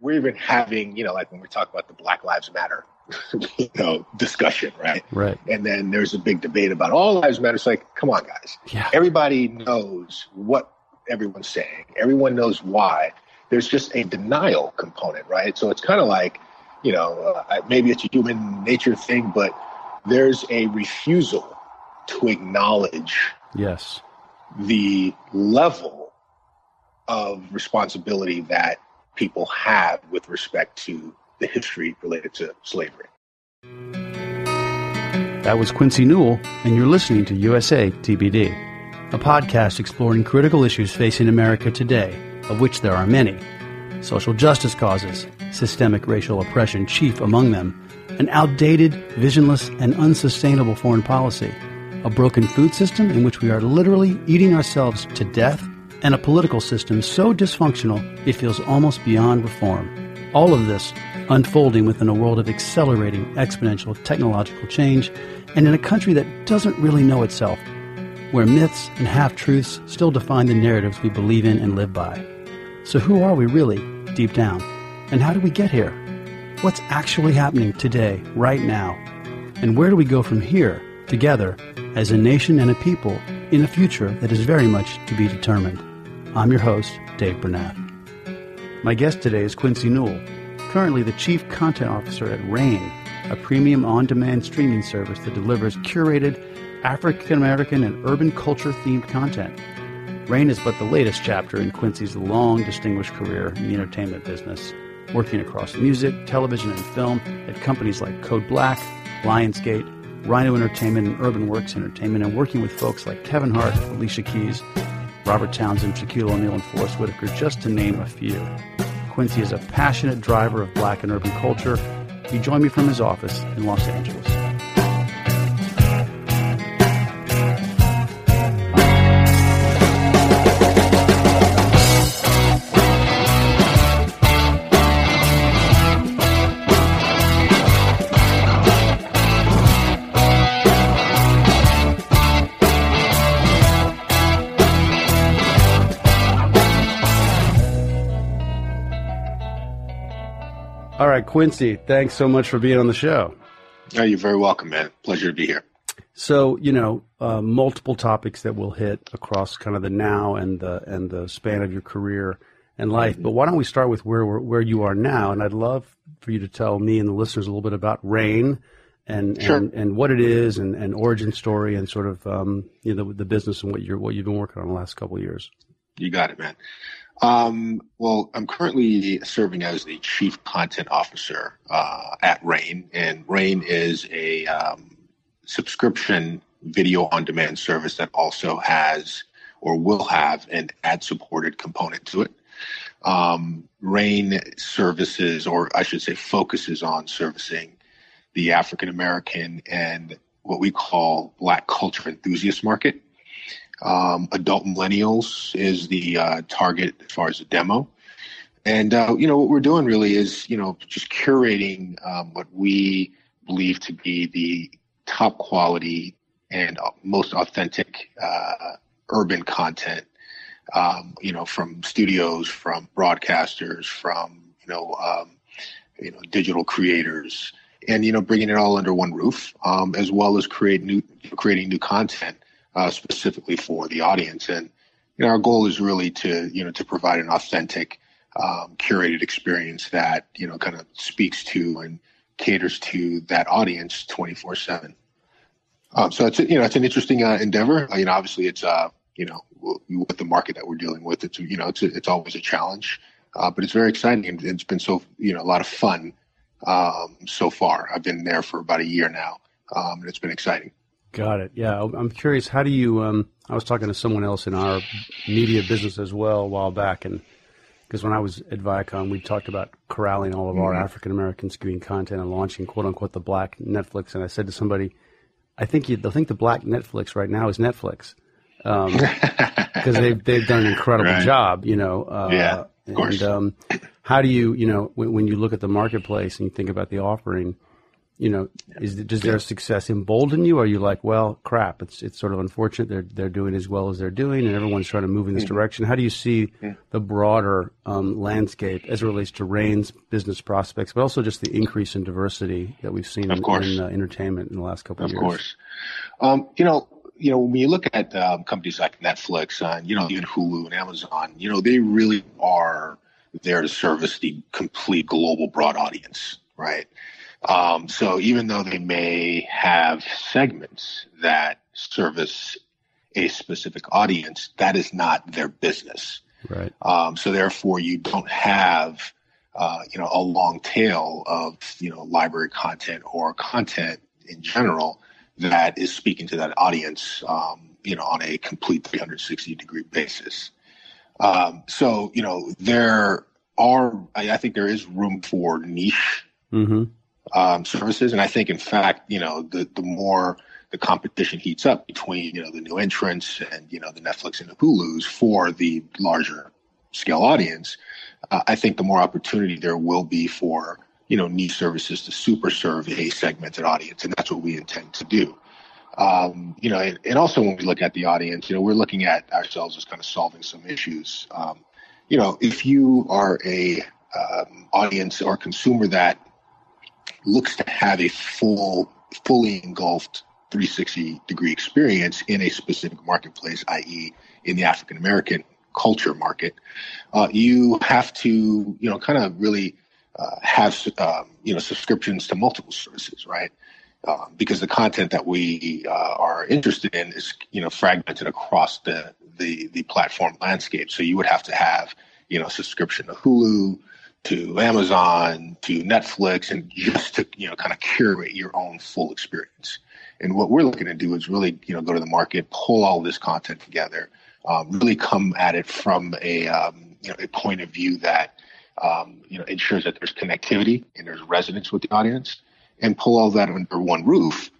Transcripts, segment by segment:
we're even having, you know, like when we talk about the Black Lives Matter, you know, discussion, right? Right. And then there's a big debate about all lives matter. It's like, come on, guys. Yeah. Everybody knows what everyone's saying. Everyone knows why. There's just a denial component, right? So it's kind of like, you know, uh, maybe it's a human nature thing, but there's a refusal to acknowledge Yes. the level of responsibility that people have with respect to the history related to slavery. That was Quincy Newell, and you're listening to USA TBD, a podcast exploring critical issues facing America today, of which there are many. Social justice causes, systemic racial oppression chief among them, an outdated, visionless, and unsustainable foreign policy, a broken food system in which we are literally eating ourselves to death, and a political system so dysfunctional it feels almost beyond reform. All of this unfolding within a world of accelerating exponential technological change and in a country that doesn't really know itself, where myths and half truths still define the narratives we believe in and live by. So, who are we really, deep down? And how did we get here? What's actually happening today, right now? And where do we go from here, together, as a nation and a people, in a future that is very much to be determined? I'm your host, Dave Bernath. My guest today is Quincy Newell, currently the Chief Content Officer at RAIN, a premium on demand streaming service that delivers curated African American and urban culture themed content. RAIN is but the latest chapter in Quincy's long, distinguished career in the entertainment business, working across music, television, and film at companies like Code Black, Lionsgate, Rhino Entertainment, and Urban Works Entertainment, and working with folks like Kevin Hart, Alicia Keys, Robert Townsend, Shaquille O'Neal, and Forest Whitaker, just to name a few. Quincy is a passionate driver of black and urban culture. He joined me from his office in Los Angeles. Right, Quincy, thanks so much for being on the show. Oh, you're very welcome, man. Pleasure to be here. So, you know, uh, multiple topics that we'll hit across kind of the now and the and the span of your career and life. But why don't we start with where we're, where you are now? And I'd love for you to tell me and the listeners a little bit about Rain and Sure. and, and what it is and, and origin story and sort of um, you know the, the business and what you're what you've been working on the last couple of years. You got it, man. Um, well, I'm currently serving as the chief content officer uh, at Rain, and Rain is a um, subscription video on demand service that also has or will have an ad supported component to it. Um, Rain services, or I should say, focuses on servicing the African American and what we call Black culture enthusiast market. Um, adult millennials is the uh, target as far as the demo. And, uh, you know, what we're doing really is, you know, just curating um, what we believe to be the top quality and uh, most authentic uh, urban content, um, you know, from studios, from broadcasters, from, you know, um, you know, digital creators, and, you know, bringing it all under one roof, um, as well as create new, creating new content uh, specifically for the audience. And you know, our goal is really to you know to provide an authentic, um, curated experience that you know kind of speaks to and caters to that audience twenty four seven. Um, so it's you know it's an interesting uh, endeavor. Uh, you know, obviously it's uh you know with the market that we're dealing with, it's you know it's a, it's always a challenge, uh, but it's very exciting and it's been so you know a lot of fun um, so far. I've been there for about a year now, um, and it's been exciting. Got it. Yeah, I'm curious. How do you? Um, I was talking to someone else in our media business as well a while back, and because when I was at Viacom, we talked about corralling all of our African American screen content and launching "quote unquote" the black Netflix. And I said to somebody, "I think you, they'll think the black Netflix right now is Netflix because they've they've done an incredible Right. job, you know." Uh, Yeah. And um, how do you, you know, when, when you look at the marketplace and you think about the offering, you know, is does their success embolden you? Or are you like, well, crap, it's it's sort of unfortunate they're they're doing as well as they're doing, and everyone's trying to move in this mm-hmm. direction. How do you see the broader um, landscape as it relates to Rain's business prospects, but also just the increase in diversity that we've seen in, in uh, entertainment in the last couple of, of years? Of course, um, you know. You know, when you look at um, companies like Netflix and you know even Hulu and Amazon, you know they really are there to service the complete global broad audience, right? Um, so even though they may have segments that service a specific audience, that is not their business. Right. Um, so therefore, you don't have uh, you know a long tail of you know library content or content in general that is speaking to that audience. Um, you know, on a complete 360 degree basis. Um, so you know there are I, I, think there is room for niche mm-hmm um, services. And I think, in fact, you know, the the more the competition heats up between you know the new entrants and you know the Netflix and the Hulu's for the larger scale audience, uh, I think the more opportunity there will be for you know niche services to super serve a segmented audience, and that's what we intend to do. Um, you know, and, and, also when we look at the audience, you know, we're looking at ourselves as kind of solving some issues. Um, you know, if you are a um, audience or consumer that looks to have a full, fully engulfed 360 degree experience in a specific marketplace, i.e., in the African American culture market, uh, you have to, you know, kind of really uh, have, um, you know, subscriptions to multiple services, right? Um, because the content that we uh, are interested in is, you know, fragmented across the, the the platform landscape. So you would have to have, you know, subscription to Hulu, to Amazon to Netflix and just to you know kind of curate your own full experience. And what we're looking to do is really you know go to the market, pull all this content together, um, really come at it from a um, you know a point of view that um, you know ensures that there's connectivity and there's resonance with the audience, and pull all that under one roof.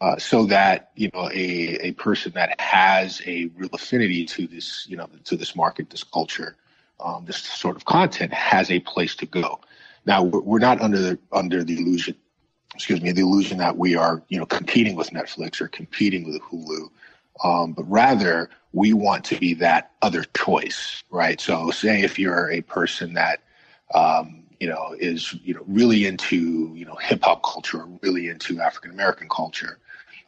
Uh, so that you know a, a person that has a real affinity to this you know to this market this culture um, this sort of content has a place to go. Now we're not under the under the illusion, excuse me, the illusion that we are you know competing with Netflix or competing with Hulu, um, but rather we want to be that other choice, right? So say if you're a person that um, you know is you know really into you know hip hop culture, really into African American culture,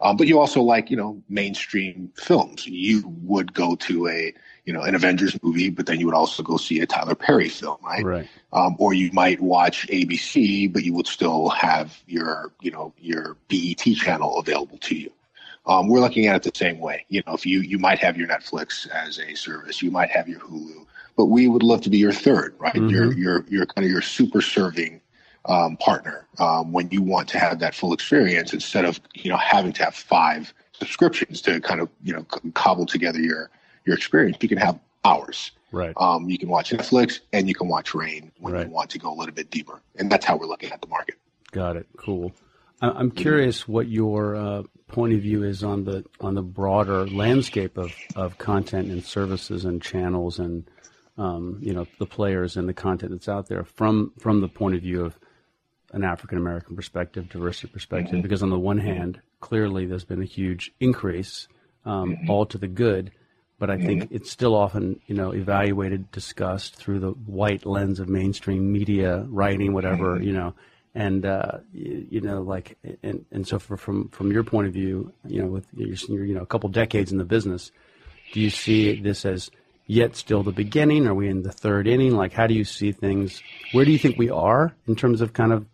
um, but you also like you know mainstream films, you would go to a you know, an Avengers movie, but then you would also go see a Tyler Perry film, right? Right. Um, or you might watch ABC, but you would still have your, you know, your BET channel available to you. Um, we're looking at it the same way. You know, if you you might have your Netflix as a service, you might have your Hulu, but we would love to be your third, right? Mm-hmm. Your your your kind of your super serving um, partner um, when you want to have that full experience instead of you know having to have five subscriptions to kind of you know cobble together your your experience. You can have ours. Right. Um, you can watch Netflix and you can watch Rain when right. you want to go a little bit deeper, and that's how we're looking at the market. Got it. Cool. I'm curious what your uh, point of view is on the on the broader landscape of, of content and services and channels and um, you know the players and the content that's out there from from the point of view of an African American perspective, diversity perspective. Mm-hmm. Because on the one hand, clearly there's been a huge increase, um, mm-hmm. all to the good but I think mm-hmm. it's still often, you know, evaluated, discussed through the white lens of mainstream media, writing, whatever, mm-hmm. you know, and uh, you, you, know, like, and and so for, from from your point of view, you know, with your, you know a couple decades in the business, do you see this as yet still the beginning? Are we in the third inning? Like, how do you see things? Where do you think we are in terms of kind of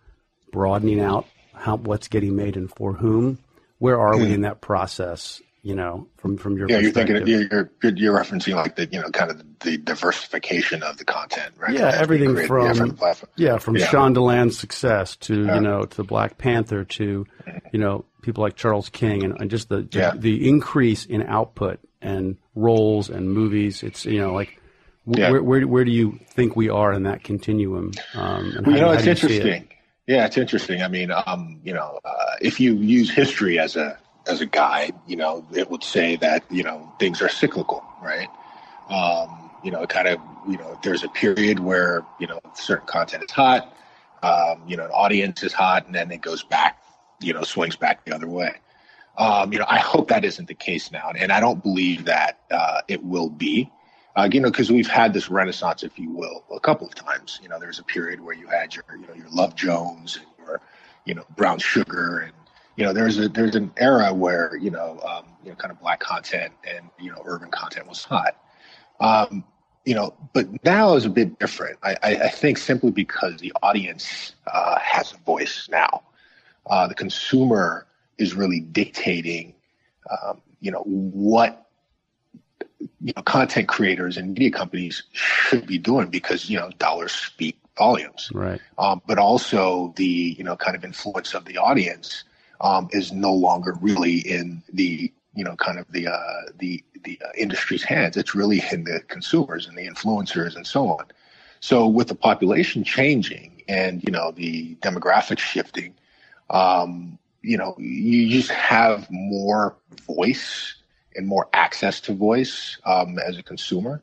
broadening out how what's getting made and for whom? Where are we hmm. in that process? You know, from from your yeah, you're thinking you're, you're you're referencing like the you know kind of the diversification of the content, right? Yeah, everything from yeah from yeah. Shondaland's success to yeah. you know to the Black Panther to you know people like Charles King and, and just the the, yeah. the, increase in output and roles and movies. It's you know like. Where, where where do you think we are in that continuum? Um, well, you know, it's interesting. It? Yeah, it's interesting. I mean, um, you know, uh, if you use history as a as a guide, you know, it would say that, you know, things are cyclical, right? Um, you know, kind of, you know, there's a period where, you know, certain content is hot, um, you know, an audience is hot, and then it goes back you know swings back the other way. Um, you know, I hope that isn't the case now, and I don't believe that uh, it will be. Uh, you know, because we've had this renaissance, if you will, a couple of times. You know, there's a period where you had your, you know, your Love Jones and your, you know, Brown Sugar, and you know, there's a there's an era where you know, um, you know, kind of black content and you know, urban content was hot. Um, you know, but now is a bit different. I, I, I think simply because the audience uh, has a voice now. Uh, the consumer is really dictating, um, you know, what you know content creators and media companies should be doing because you know dollars speak volumes. Right. Um, but also the you know kind of influence of the audience um, is no longer really in the you know kind of the uh, the the uh, industry's hands. It's really in the consumers and the influencers and so on. So with the population changing and you know the demographics shifting, um, you know you just have more voice and more access to voice um, as a consumer,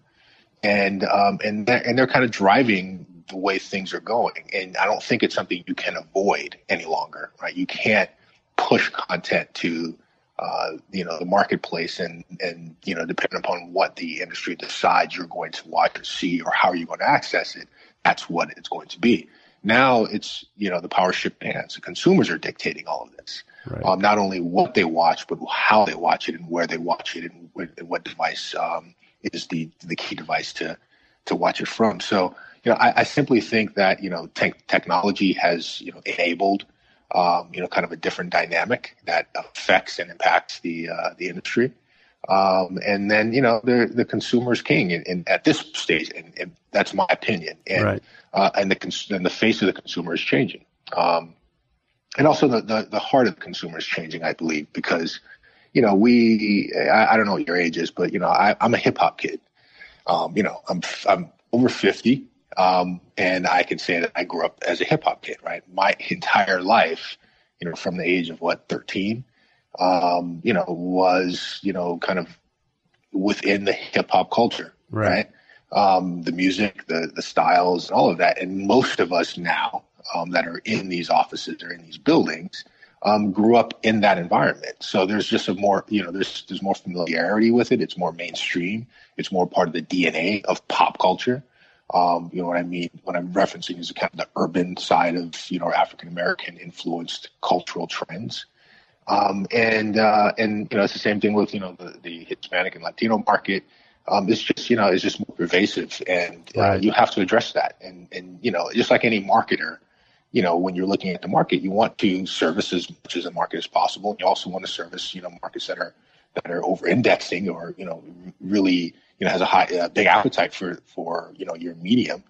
and um, and they're, and they're kind of driving the way things are going. And I don't think it's something you can avoid any longer. Right? You can't push content to uh, you know the marketplace and and you know depending upon what the industry decides you're going to watch or see or how you're going to access it that's what it's going to be. Now it's you know the power shift hands the consumers are dictating all of this. Right. um, not only what they watch but how they watch it and where they watch it and, and what device um, is the the key device to to watch it from. So you know I, I simply think that you know te- technology has you know enabled um, you know, kind of a different dynamic that affects and impacts the uh, the industry. Um, and then you know the the consumer's king, and, at this stage, and, and, that's my opinion. And right. uh, and the cons- and the face of the consumer is changing. Um, and also the, the the heart of the consumer is changing, I believe, because you know we I, I don't know what your age is, but you know I, I'm a hip hop kid. Um, you know I'm I'm over fifty. Um, and I can say that I grew up as a hip hop kid, right? My entire life, you know, from the age of what, 13, um, you know, was, you know, kind of within the hip hop culture, right? right? Um, the music, the, the styles, all of that. And most of us now um, that are in these offices or in these buildings um, grew up in that environment. So there's just a more, you know, there's, there's more familiarity with it. It's more mainstream. It's more part of the DNA of pop culture. Um, you know what I mean? What I'm referencing is kind of the urban side of you know African American influenced cultural trends. Um, and uh, and you know it's the same thing with you know the, the Hispanic and Latino market. Um, it's just you know it's just more pervasive, and uh, right. you have to address that. And and you know just like any marketer, you know when you're looking at the market, you want to service as much as the market as possible. And you also want to service you know markets that are that are over indexing or you know really you know has a high a big appetite for for you know your medium,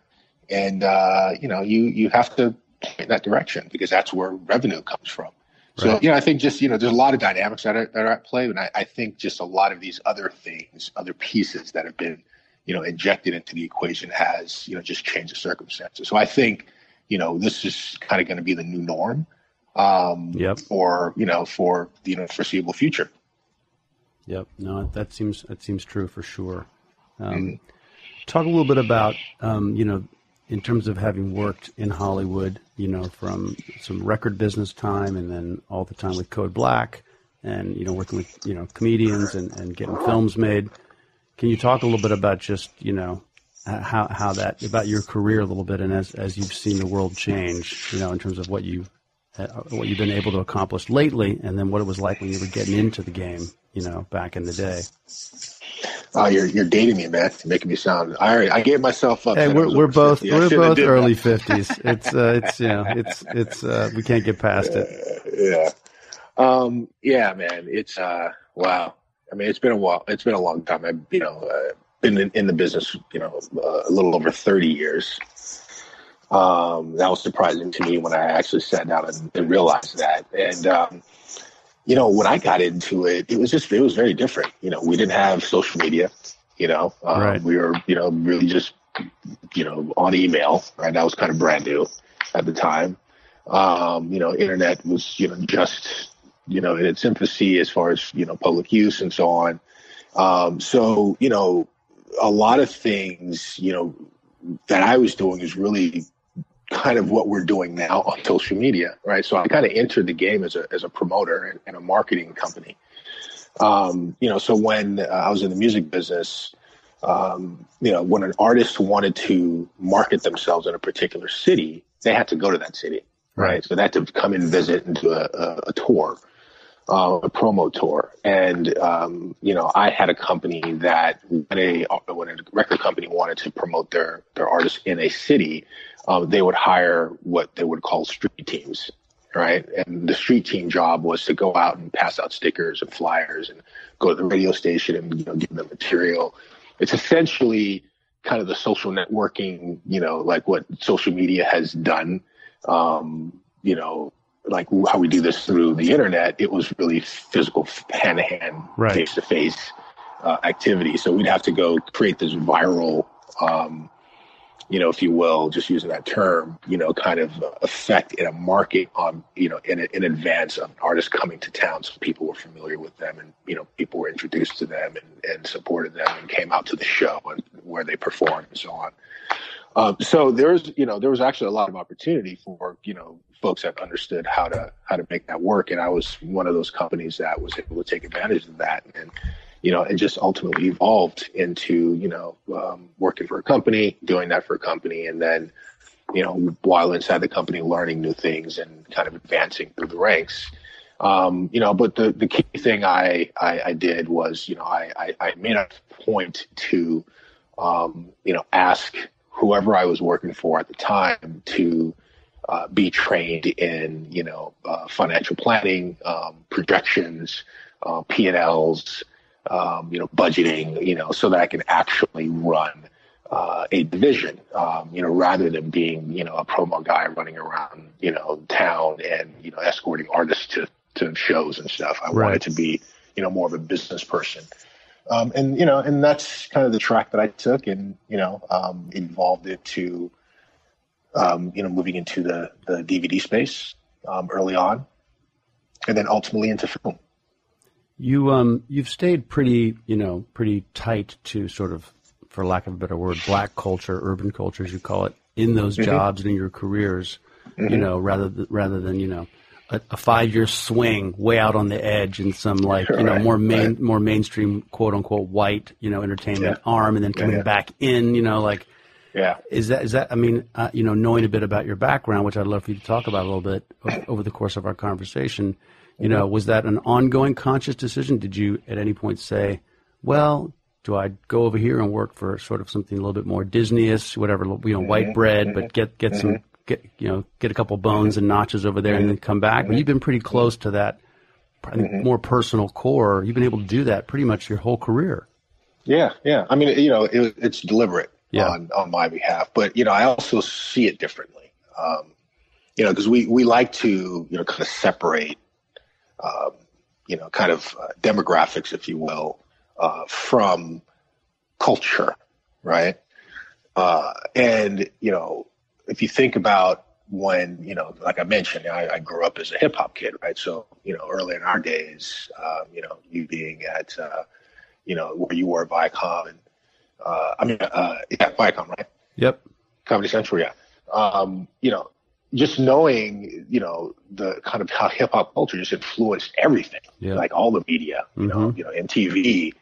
and uh, you know you you have to in that direction because that's where revenue comes from. So right. you know I think just you know there's a lot of dynamics that are that are at play, and I, I think just a lot of these other things, other pieces that have been you know injected into the equation has you know just changed the circumstances. So I think you know this is kind of going to be the new norm um, yep. for you know for the you know, foreseeable future. Yep. No, that seems that seems true for sure. Um, mm-hmm. Talk a little bit about, um, you know, in terms of having worked in Hollywood, you know, from some record business time and then all the time with Code Black and, you know, working with, you know, comedians and, and getting films made. Can you talk a little bit about just, you know, how, how that, about your career a little bit and as, as you've seen the world change, you know, in terms of what you, uh, what you've been able to accomplish lately and then what it was like when you were getting into the game, you know, back in the day? Oh, you're you're dating me, man. You're making me sound. I already, I gave myself up. Hey, we're, we're both 50. we're both early fifties. It's uh, it's you know it's it's uh, we can't get past it. Uh, yeah, um, yeah, man. It's uh, wow. I mean, it's been a while. It's been a long time. I've you know uh, been in, in, the business, you know, uh, a little over thirty years. Um, that was surprising to me when I actually sat down and, and realized that. And um, you know, when I got into it, it was just it was very different. You know, we didn't have social media. You know, um, right. we were you know really just you know on email. Right, that was kind of brand new at the time. Um, you know, internet was you know just you know in its infancy as far as you know public use and so on. Um, so you know, a lot of things you know that I was doing is really kind of what we're doing now on social media, right? So I kind of entered the game as a as a promoter and, and a marketing company. Um, you know, so when uh, I was in the music business, um, you know, when an artist wanted to market themselves in a particular city, they had to go to that city, right? right. So they had to come and visit and do a, a, a tour, uh, a promo tour. And, um, you know, I had a company that when a, when a record company wanted to promote their, their artist in a city, um, they would hire what they would call street teams, right? And the street team job was to go out and pass out stickers and flyers and go to the radio station and, you know, give them material. It's essentially kind of the social networking, you know, like what social media has done. Um, you know, like how we do this through the internet, it was really physical, hand to hand, face to face activity. So we'd have to go create this viral, um, you know, if you will, just using that term, you know, kind of effect in a market on, you know, in, in advance of artists coming to town. So people were familiar with them and, you know, people were introduced to them and, and supported them and came out to the show and where they performed and so on. Um, so there's, you know, there was actually a lot of opportunity for, you know, folks that understood how to, how to make that work. And I was one of those companies that was able to take advantage of that. And, you know, and just ultimately evolved into, you know, um, working for a company, doing that for a company, and then, you know, while inside the company, learning new things and kind of advancing through the ranks. Um, you know, but the, the key thing I, I, I did was, you know, I, I, I made a point to, um, you know, ask whoever I was working for at the time to uh, be trained in, you know, uh, financial planning, um, projections, uh, P&Ls, um, you know, budgeting, you know, so that I can actually run uh, a division, um, you know, rather than being, you know, a promo guy running around, you know, town and, you know, escorting artists to, to shows and stuff. I right. wanted to be, you know, more of a business person. Um, and, you know, and that's kind of the track that I took and, you know, um, evolved it to, um, you know, moving into the, the DVD space um, early on and then ultimately into film. You um you've stayed pretty you know pretty tight to sort of for lack of a better word black culture urban culture as you call it in those mm-hmm. jobs and in your careers mm-hmm. you know rather th- rather than you know a, a five year swing way out on the edge in some like you know more main right. more mainstream quote unquote white you know entertainment yeah. arm and then coming yeah, yeah. back in you know like yeah is that is that I mean uh, you know knowing a bit about your background which I'd love for you to talk about a little bit over the course of our conversation you know, was that an ongoing conscious decision? Did you at any point say, well, do I go over here and work for sort of something a little bit more Disneyish, whatever, you know, white mm-hmm. bread, but get get some mm-hmm. get you know get a couple bones and notches over there and then come back. But you've been pretty close to that mm-hmm. more personal core. You've been able to do that pretty much your whole career. Yeah, yeah. I mean, you know, it, it's deliberate yeah. on on my behalf, but you know, I also see it differently. Um, you know, because we we like to you know kind of separate um, you know, kind of uh, demographics, if you will, uh, from culture, right? Uh, and you know, if you think about when you know, like I mentioned, I, I grew up as a hip hop kid, right? So you know, early in our days, um, you know, you being at, uh, you know, where you were, Viacom, and uh, I mean, uh, yeah, Viacom, right? Yep. Comedy Central, yeah. Um, you know, just knowing, you know, the kind of how hip hop culture just influenced everything, yeah. like all the media, you mm-hmm. know, you know, MTV.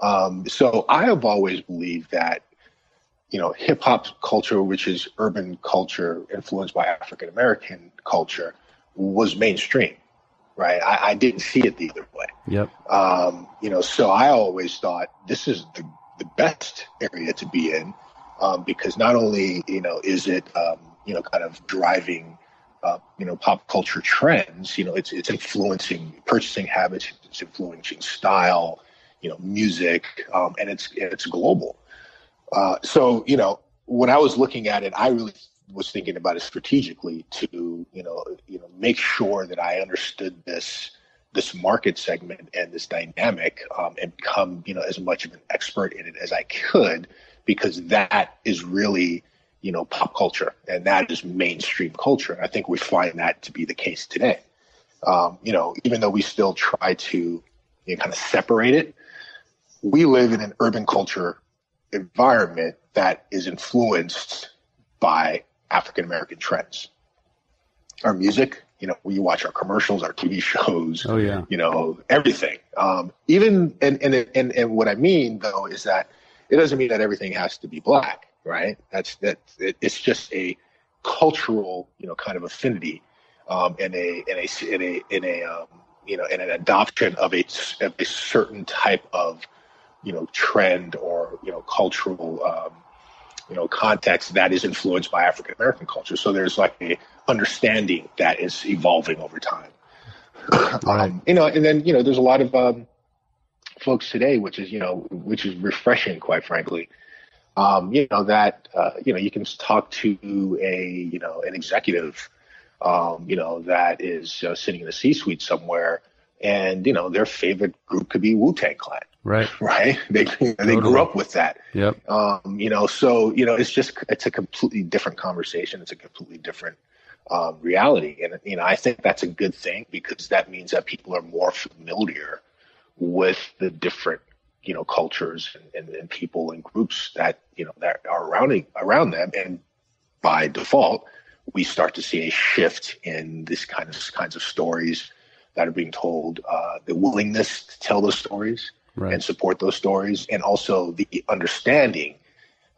Um, so I have always believed that, you know, hip hop culture, which is urban culture influenced by African American culture, was mainstream, right? I, I, didn't see it the other way. Yep. Um, you know, so I always thought this is the, the best area to be in um, because not only, you know, is it, um, you know, kind of driving, uh, you know, pop culture trends. You know, it's it's influencing purchasing habits, it's influencing style, you know, music, um, and it's it's global. Uh, so, you know, when I was looking at it, I really was thinking about it strategically to, you know, you know, make sure that I understood this this market segment and this dynamic um, and become, you know, as much of an expert in it as I could, because that is really you know, pop culture, and that is mainstream culture. I think we find that to be the case today. Um, you know, even though we still try to you know, kind of separate it, we live in an urban culture environment that is influenced by African American trends. Our music, you know, we watch our commercials, our TV shows, oh yeah, you know, everything. Um, even and, and and and what I mean though is that it doesn't mean that everything has to be black, right? That's that. It, it's just a cultural, you know, kind of affinity, um, and a in a in a in a um, you know in an adoption of a of a certain type of you know trend or you know cultural um, you know context that is influenced by African American culture. So there's like a understanding that is evolving over time. Right. Um, you know, and then you know, there's a lot of um, folks today, which is you know, which is refreshing, quite frankly. Um, you know that uh, you know you can talk to a you know an executive, um, you know that is uh, sitting in a C-suite somewhere, and you know their favorite group could be Wu Tang Clan. Right. Right. They totally. they grew up with that. Yep. Um, you know, so you know, it's just it's a completely different conversation. It's a completely different um, reality, and you know, I think that's a good thing because that means that people are more familiar with the different you know cultures and, and, and people and groups that you know that are around around them, and by default, we start to see a shift in this kind of kinds of stories that are being told, uh, the willingness to tell those stories right. and support those stories, and also the understanding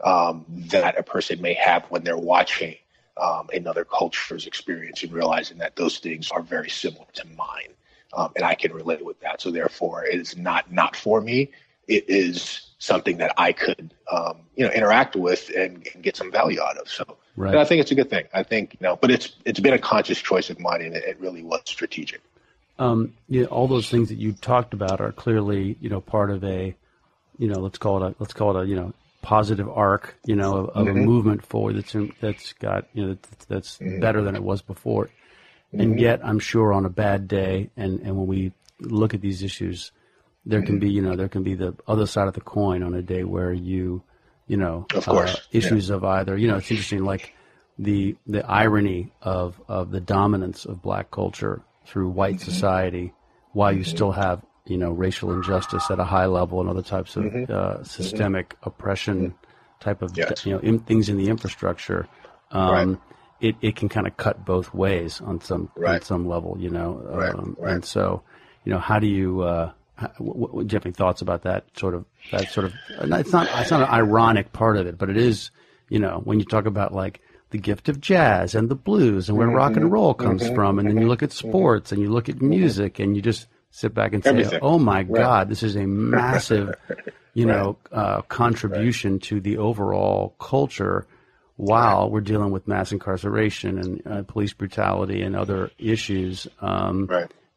um, that a person may have when they're watching um, another culture's experience and realizing that those things are very similar to mine, um, and I can relate with that. So therefore, it is not not for me. It is something that I could, um, you know, interact with and, and, get some value out of. So, right. I think it's a good thing. I think, you know, but it's it's been a conscious choice of mine, and it, it really was strategic um, you know, all those things that you talked about are clearly, you know, part of a, you know, let's call it a, let's call it a, you know, positive arc, you know, of, of mm-hmm. a movement forward that's that's got, you know, that's, that's mm-hmm. better than it was before. Mm-hmm. And yet, I'm sure on a bad day, and and when we look at these issues, there can mm-hmm. be, you know, there can be the other side of the coin on a day where you, you know, of course, uh, issues yeah. of either, you know, it's interesting, like the the irony of of the dominance of black culture through white mm-hmm. society while you mm-hmm. still have you know racial injustice at a high level and other types of mm-hmm. uh, systemic oppression type of yes. you know in, things in the infrastructure. Um, right. It, it can kind of cut both ways on some right. on some level, you know, right. Um, and so you know how do you uh, what, what, do you have any thoughts about that sort of that sort of it's not it's not an ironic part of it, but it is you know when you talk about like the gift of jazz and the blues and where mm-hmm. rock and roll comes mm-hmm. from. And then you look at mm-hmm. sports and you look at music and you just sit back and say, "Oh my right. God, this is a massive, you right. know, uh, contribution right. to the overall culture." While we're dealing with mass incarceration and uh, police brutality and other issues, um,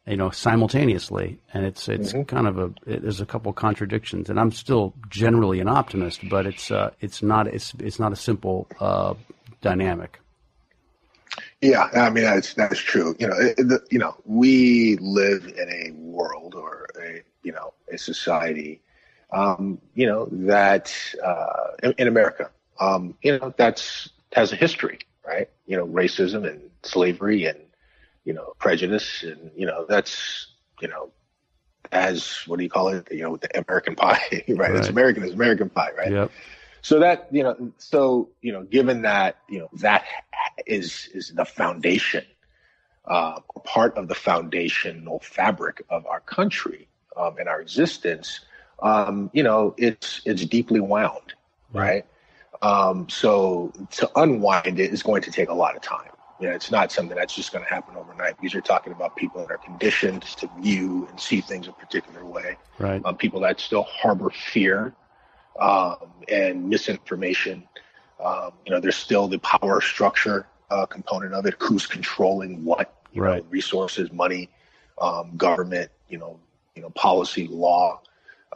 you know, simultaneously, and it's it's mm-hmm. kind of a it, there's a couple contradictions, and I'm still generally an optimist, but it's uh, it's not it's it's not a simple uh, dynamic. Yeah, I mean that's that's true. You know, it, the, you know, we live in a world or a you know a society, um, you know that uh, in, in, America, um, you know that's has a history, right? You know, racism and slavery and you know prejudice and you know that's you know as what do you call it? You know, the American pie, right? right. It's American it's American pie, right? Yep so that you know so you know given that you know that is is the foundation uh, part of the foundational fabric of our country um, and our existence um, you know it's it's deeply wound right um, so to unwind it is going to take a lot of time you know, it's not something that's just going to happen overnight because you're talking about people that are conditioned to view and see things a particular way. Right. Um, people that still harbor fear um, and misinformation. Um, you know, there's still the power structure uh, component of it. Who's controlling what? You right. Know, resources, money, um, government. You know, you know, policy, law.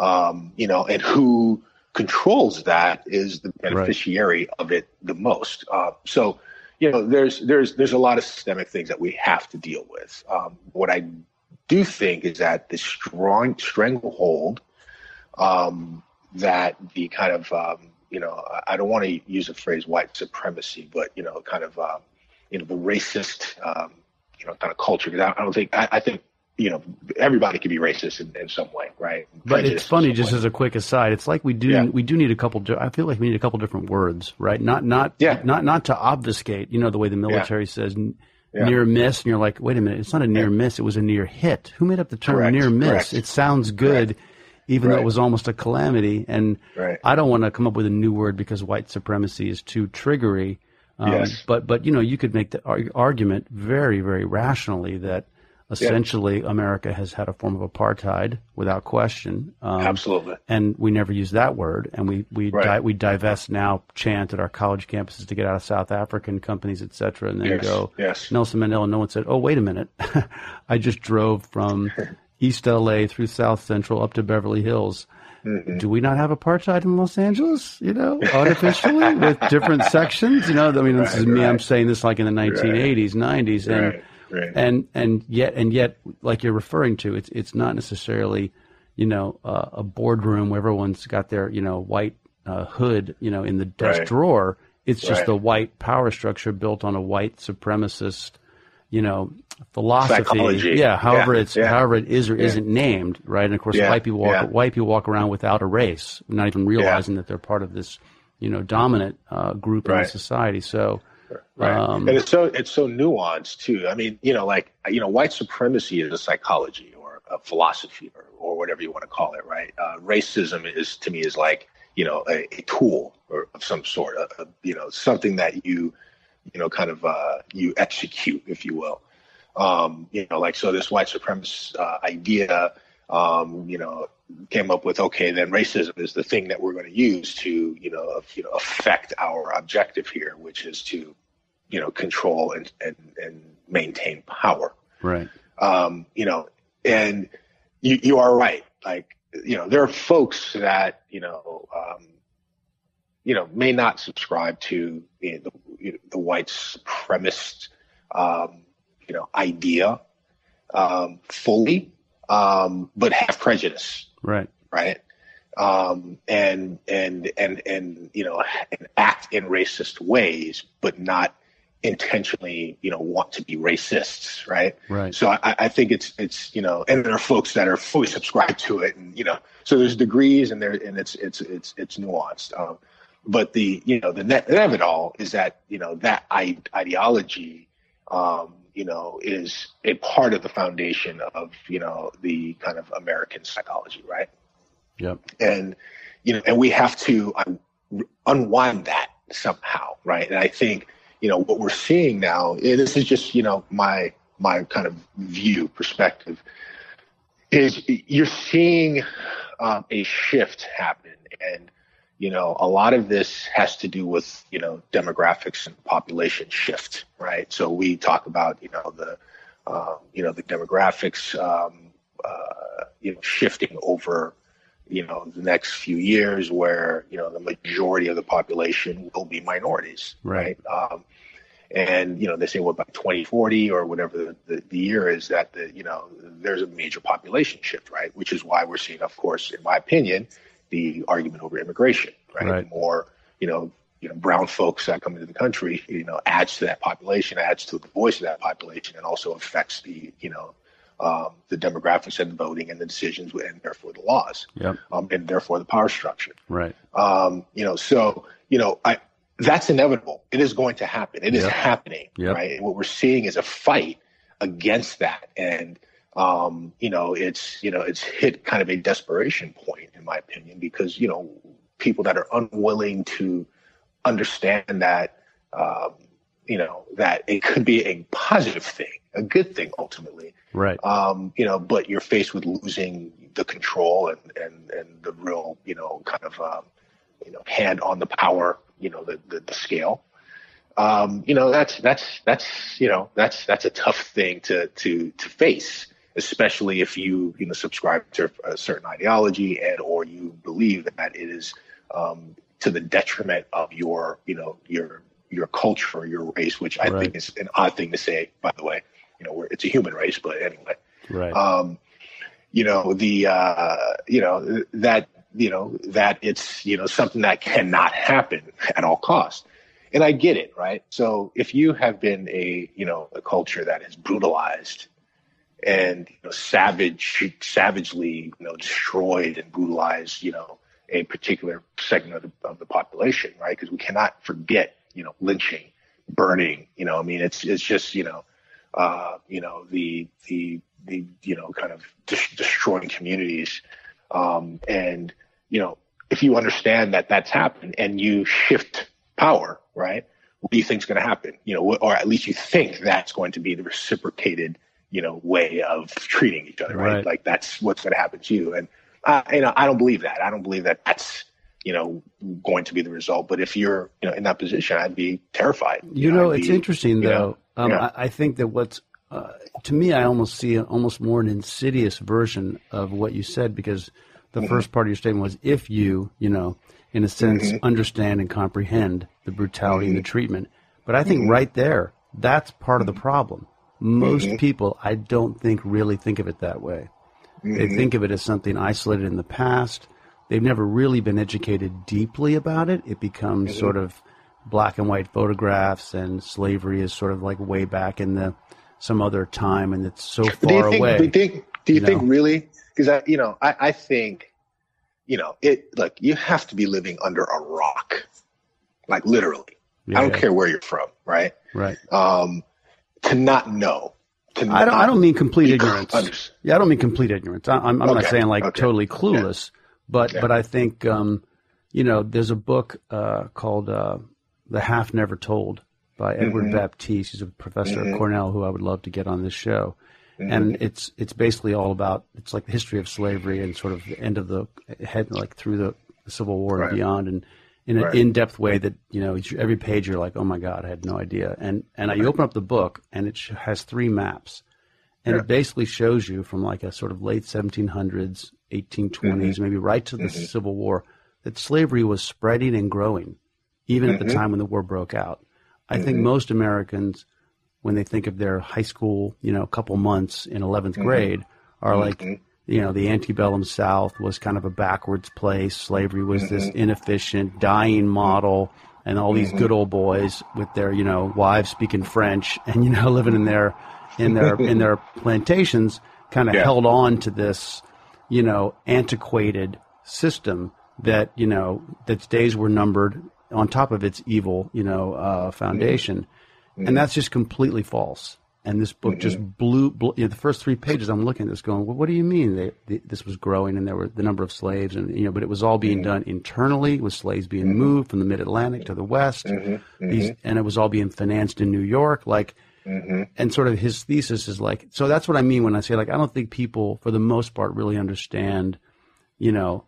Um, you know, and who controls that is the beneficiary right. of it the most. Uh, so, you know, there's there's there's a lot of systemic things that we have to deal with. Um, what I do think is that the strong stranglehold um, that the kind of um, you know I don't want to use the phrase white supremacy, but you know kind of um, you know the racist um, you know kind of culture. Because I, I, don't think I, I, think you know, everybody can be racist in, in some way, right? But Prejudice it's funny, just way. as a quick aside, it's like we do yeah. we do need a couple. I feel like we need a couple different words, right? Not not yeah. not not to obfuscate. You know, the way the military yeah. says near miss, and you're like, wait a minute, it's not a near miss; it was a near hit. Who made up the term Correct. near miss? Correct. It sounds good. Correct. Even right. though it was almost a calamity, and right. I don't want to come up with a new word because white supremacy is too triggery. Um, yes. But but you know you could make the argument very very rationally that essentially yeah. America has had a form of apartheid without question. Um, Absolutely. And we never use that word, and we we right. di- we divest now chant at our college campuses to get out of South African companies, et cetera, and then yes. go yes. Nelson Mandela. And no one said, "Oh, wait a minute, I just drove from East LA through South Central up to Beverly Hills." Mm-hmm. Do we not have apartheid in Los Angeles? You know, artificially with different sections. You know, I mean, this right, is me. Right. I'm saying this like in the 1980s, 90s, and Right. And and yet and yet, like you're referring to, it's it's not necessarily, you know, uh, a boardroom where everyone's got their you know white uh, hood, you know, in the desk right. drawer. It's just right. a white power structure built on a white supremacist, you know, philosophy. Psychology. Yeah. However, yeah. it's yeah. however it is or yeah. isn't named, right? And of course, white people walk white people walk around without a race, not even realizing that they're part of this, you know, dominant uh, group in society. So Right. Um, and it's so it's so nuanced too. I mean, you know, like you know, white supremacy is a psychology or a philosophy or, or whatever you want to call it, right? Uh, racism is to me is like you know a, a tool or of some sort, a, a, you know, something that you you know kind of uh, you execute, if you will. Um, you know, like so this white supremacist uh, idea, um, you know, came up with okay, then racism is the thing that we're going to use to you know you know affect our objective here, which is to you know control and and, and maintain power. Right. Um, you know, and you you are right. Like you know, there are folks that you know. Um, you know, may not subscribe to you know, the, you know, the white supremacist, um, you know, idea um, fully, um, but have prejudice. Right. Right. Um, and and and and you know, and act in racist ways, but not intentionally, you know, want to be racists, right? Right. So I, I think it's it's you know, and there are folks that are fully subscribed to it, and you know, so there's degrees and there and it's it's it's it's nuanced. Um, but the you know the net, net of it all is that you know that I, ideology, um, you know, is a part of the foundation of you know the kind of American psychology, right? Yep. And you know, and we have to un- unwind that somehow, right? And I think you know what we're seeing now this is just you know my my kind of view perspective is you're seeing um, a shift happen. And you know a lot of this has to do with you know demographics and population shift right? So we talk about you know the um, you know the demographics um, uh, you know shifting over you know the next few years where you know the majority of the population will be minorities right, right? Um, and you know they say well by 2040 or whatever the, the, the, year is that the you know there's a major population shift right which is why we're seeing of course in my opinion the argument over immigration right, right. more you know you know brown folks that come into the country you know adds to that population adds to the voice of that population and also affects the you know um, the demographics and the voting and the decisions and therefore the laws yep. um, and therefore the power structure. Right. Um, you know, so, you know, I, that's inevitable. It is going to happen. It is yep. happening. Yep. Right. And what we're seeing is a fight against that. And, um, you know, it's, you know, it's hit kind of a desperation point in my opinion, because, you know, people that are unwilling to understand that, um, you know, that it could be a positive thing, a good thing ultimately. Right. Um, you know, but you're faced with losing the control and, and, and the real, you know, kind of, um, you know, hand on the power, you know, the, the, the scale. Um, you know, that's, that's, that's, you know, that's, that's a tough thing to, to, to face, especially if you, you know, subscribe to a certain ideology and, or you believe that it is, um, to the detriment of your, you know, your, your culture or your race, which I right. think is an odd thing to say, by the way. You know, it's a human race, but anyway. Right. Um, you know the uh, you know that you know that it's you know something that cannot happen at all costs and i get it right so if you have been a you know a culture that is brutalized and you know, savage, savagely, you know, destroyed and brutalized, you know, a particular segment of the, of the population, right? Because we cannot forget, you know, lynching, burning, you know, I mean, it's it's just, you know, uh, you know, the the the you know, kind of de- destroying communities, um, and you know, if you understand that that's happened and you shift power, right? What do you think is going to happen? You know, or at least you think that's going to be the reciprocated, you know, way of treating each other, right? right. Like that's what's going to happen to you. And I, you know, I don't believe that. I don't believe that that's you know going to be the result. But if you're you know in that position, I'd be terrified. You, you know, know it's be, interesting though. Know, um, yeah. I, I, think that what's uh, to me, I almost see almost more an insidious version of what you said because the mm-hmm. first part of your statement was if you, you know, in a sense, mm-hmm. understand and comprehend the brutality mm-hmm. and the treatment. But I think mm-hmm. right there, that's part of the problem. Most mm-hmm. people, I don't think, really think of it that way. They think of it as something isolated in the past. They've never really been educated deeply about it. It becomes sort of black and white photographs, and slavery is sort of like way back in the some other time, and it's so far do you think, away. Do you think? Do you, you think know? really? Because I, you know, I, I think, you know, it like you have to be living under a rock, like literally. Yeah, I don't yeah. care where you're from, right? Right. Um, to not know. I don't. I don't mean complete ignorance. Under- yeah, I don't mean complete ignorance. I, am okay. not saying like okay. totally clueless, yeah. But but I think um, you know, there's a book uh, called uh, "The Half Never Told" by Edward mm-hmm. Baptist. He's a professor mm-hmm. at Cornell who I would love to get on this show. Mm-hmm. And it's it's basically all about it's like the history of slavery and sort of the end of the head like through the, the Civil War right. and beyond and in an right. in-depth way that you know every page you're like oh my god I had no idea and and right. I open up the book and it has three maps and yeah. it basically shows you from like a sort of late 1700s 1820s mm-hmm. maybe right to the mm-hmm. Civil War that slavery was spreading and growing even at the mm-hmm. time when the war broke out I think mm-hmm. most Americans, when they think of their high school, you know, a couple months in 11th mm-hmm. grade, are like, mm-hmm. you know, the antebellum South was kind of a backwards place. Slavery was this inefficient, dying model, and all these good old boys with their, you know, wives speaking French and you know living in their in their in their plantations, kind of yeah. held on to this, you know, antiquated system that you know that days were numbered on top of its evil, you know, uh, foundation, mm-hmm. and that's just completely false. And this book mm-hmm. just blew, blew you know, the first three pages. I'm looking at this, going, well, "What do you mean they, they, this was growing and there were the number of slaves and you know, but it was all being mm-hmm. done internally with slaves being mm-hmm. moved from the Mid Atlantic to the West, mm-hmm. these, mm-hmm. and it was all being financed in New York, like." Mm-hmm. And sort of his thesis is like, so that's what I mean when I say like, I don't think people, for the most part, really understand, you know,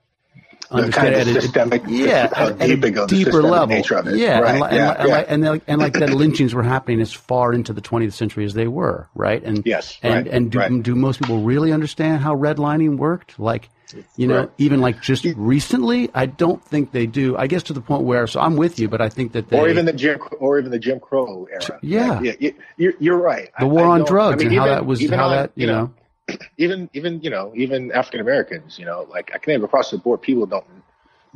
understand kind of systemic, yeah, at, uh, at a deeper level. Yeah, right. and, and, yeah, and, yeah. Like, and, like, and like that lynchings were happening as far into the 20th century as they were, right? And yes, and right, and do, right. do most people really understand how redlining worked? Like, you know, right. even like just recently, I don't think they do. I guess to the point where, so I'm with you, but I think that they, or even the Jim, or even the Jim Crow era. Yeah, like, yeah, you're, you're right. The war on drugs I mean, and even, how that was, how on, that, you know, know even even you know even African Americans, you know, like I can across the board, people don't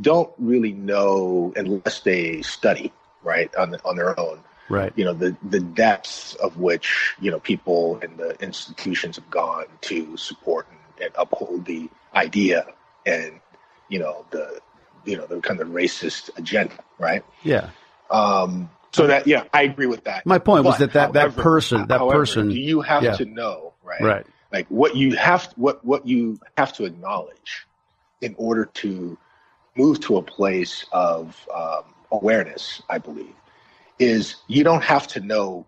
don't really know unless they study right on the, on their own. Right. You know the the depths of which you know people and the institutions have gone to support and, and uphold the idea and you know the you know the kind of racist agenda right? Yeah. Um so that yeah i agree with that. my point but, was that that, however, that person that however, person do you have yeah. to know right? Right like what you have what what you have to acknowledge in order to move to a place of um, awareness, I believe, is you don't have to know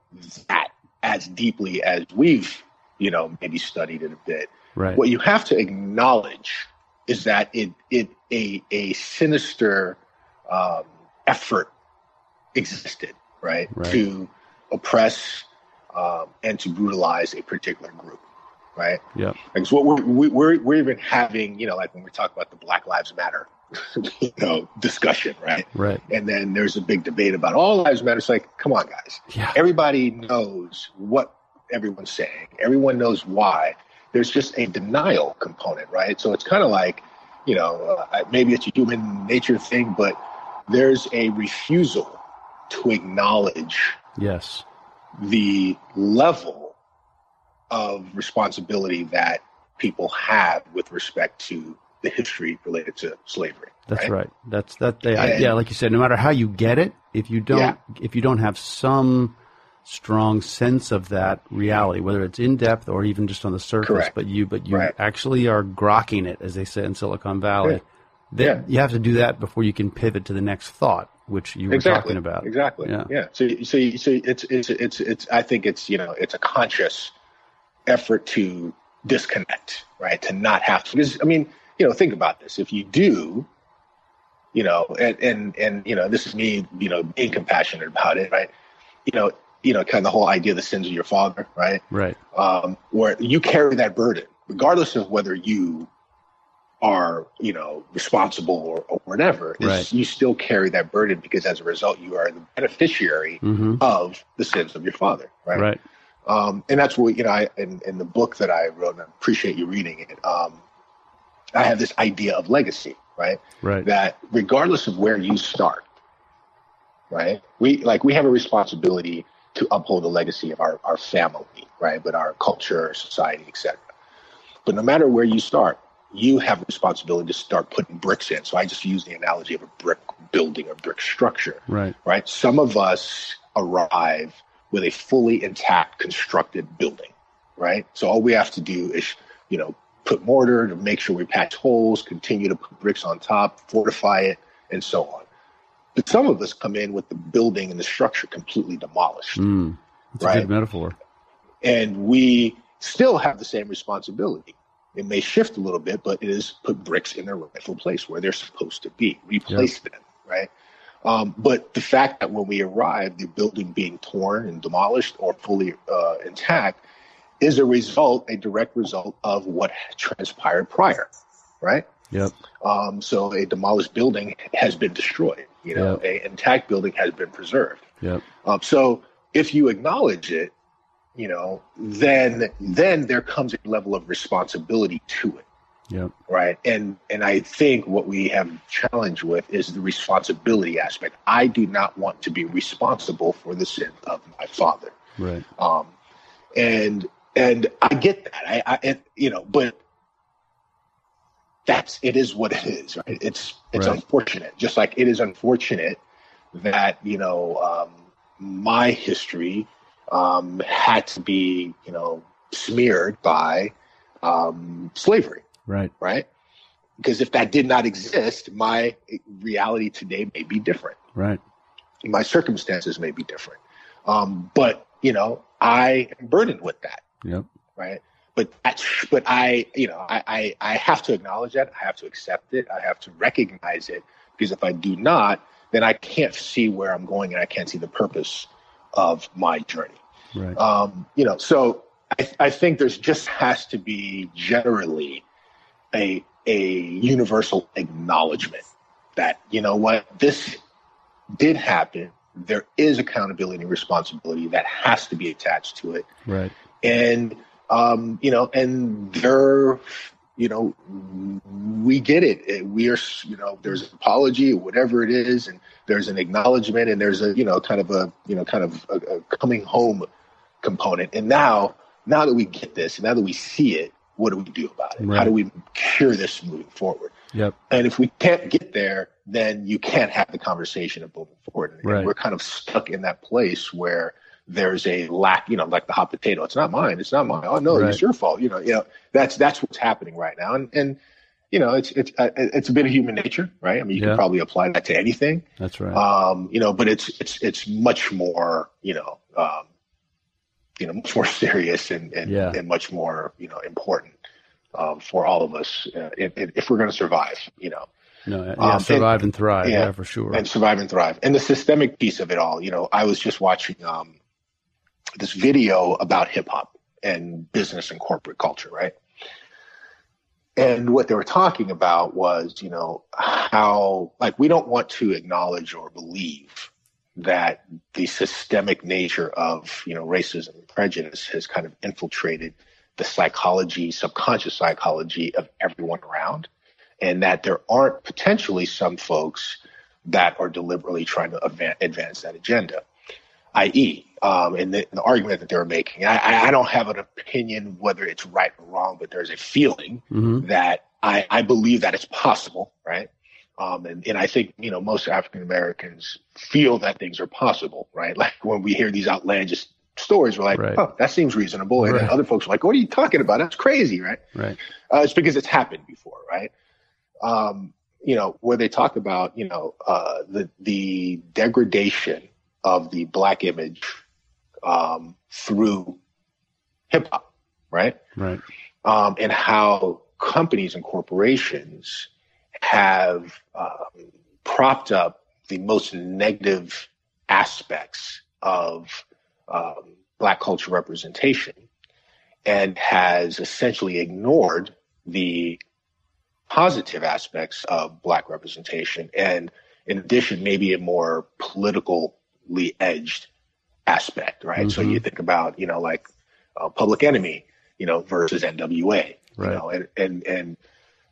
that as deeply as we've, you know, maybe studied it a bit. Right. What you have to acknowledge is that it it a a sinister um, effort existed, right, right. to oppress um, and to brutalize a particular group, right? Yeah. Like what we're, we're we're even having, you know, like when we talk about the Black Lives Matter you know, discussion, right? Right. And then there's a big debate about all lives matter. It's like, come on, guys. Yeah. Everybody knows what everyone's saying. Everyone knows why. There's just a denial component, right? So it's kind of like, you know, uh, maybe it's a human nature thing, but there's a refusal to acknowledge yes the level of responsibility that people have with respect to the history related to slavery. That's right. right. That's that. They, I, yeah, like you said, no matter how you get it, if you don't, Yeah. if you don't have some strong sense of that reality, whether it's in depth or even just on the surface, Correct. but you, but you Right. actually are grokking it, as they say in Silicon Valley. Yeah. That Yeah. you have to do that before you can pivot to the next thought, which you were exactly talking about. exactly Yeah. yeah so so so it's it's it's it's i think it's you know it's a conscious effort to disconnect right to not have to because i mean you know think about this if you do you know and and and you know this is me you know being compassionate about it right you know you know kind of the whole idea of the sins of your father right Right. um, where you carry that burden, regardless of whether you are, you know, responsible or, or whatever. Right. You still carry that burden because as a result, you are the beneficiary Mm-hmm. of the sins of your father, right? Right. Um, and that's what you know. I in, in the book that I wrote, and I appreciate you reading it. Um, I have this idea of legacy, right? Right. that regardless of where you start, right? We like we have a responsibility to uphold the legacy of our, our family, right? But our culture, society, etc. But no matter where you start, you have a responsibility to start putting bricks in. So I just use the analogy of a brick building or brick structure, Right. right? Some of us arrive with a fully intact constructed building, right? So all we have to do is, you know, put mortar to make sure we patch holes, continue to put bricks on top, fortify it, and so on. But some of us come in with the building and the structure completely demolished, Mm. That's a Right. good metaphor. and we still have the same responsibility. It may shift a little bit, but it is put bricks in their rightful place where they're supposed to be, replace them, right? Um, but the fact that when we arrive, the building being torn and demolished or fully uh, intact is a result, a direct result of what transpired prior, right? Yep. Um, so a demolished building has been destroyed. You know, a intact building has been preserved. Yep. Um, so if you acknowledge it, you know, then then there comes a level of responsibility to it, Yep. right? And and I think what we have challenged with is the responsibility aspect. I do not want to be responsible for the sin of my father. Right. Um, and and I get that. I, I it, you know, but that's it is what it is, right? It's it's Right. unfortunate. Just like it is unfortunate that you know um, my history um, had to be you know smeared by um, slavery, Right. right? Because if that did not exist, my reality today may be different Right. my circumstances may be different. Um, but you know, I am burdened with that, Yep. right? But that's, but I, you know, I, I, I have to acknowledge that. I have to accept it. I have to recognize it because if I do not, then I can't see where I'm going and I can't see the purpose of my journey. Right. Um, you know, so I, I think there's just has to be generally a a universal acknowledgement that you know what this did happen. There is accountability and responsibility that has to be attached to it, Right. and um, you know, and there, you know, we get it. We are, you know, there's an apology, whatever it is, and there's an acknowledgement, and there's a, you know, kind of a, you know, kind of a, a coming home component. And now, now that we get this, now that we see it, what do we do about it? How do we cure this moving forward? Yep. And if we can't get there, then you can't have the conversation of moving forward. And Right. we're kind of stuck in that place where there's a lack, you know, like the hot potato. It's not mine. It's not mine. Oh no, Right. it's your fault. You know, you know, that's that's what's happening right now. And and you know, it's it's uh, it's a bit of human nature, right? I mean, you Yeah. can probably apply that to anything. That's right. Um, you know, but it's it's it's much more, you know, um, you know, much more serious and and, Yeah. and much more, you know, important um, for all of us uh, if, if we're going to survive. You know, no. Yeah. um, survive and, thrive. Yeah, yeah, for sure. and survive and thrive. And the systemic piece of it all, you know, I was just watching um, this video about hip hop and business and corporate culture, right? And what they were talking about was, you know, how like we don't want to acknowledge or believe that the systemic nature of, you know, racism and prejudice has kind of infiltrated the psychology, subconscious psychology of everyone around and that there aren't potentially some folks that are deliberately trying to advan- advance that agenda. i.e., um, and the, the, argument that they're making. I, I, don't have an opinion whether it's right or wrong, but there's a feeling mm-hmm. that I, I believe that it's possible, right? Um, and, and I think, you know, most African Americans feel that things are possible, right? Like when we hear these outlandish stories, we're like, right. oh, that seems reasonable. And right. other folks are like, what are you talking about? That's crazy, right? Right. Uh, it's because it's happened before, right? Um, you know, where they talk about, you know, uh, the, the degradation of the black image um, through hip hop, right? Right. Um, and how companies and corporations have um, propped up the most negative aspects of um, black culture representation and has essentially ignored the positive aspects of black representation and in addition maybe a more politically edged aspect, right? Mm-hmm. So you think about, you know, like uh, Public Enemy, you know, versus NWA, right. you know, and, and, and,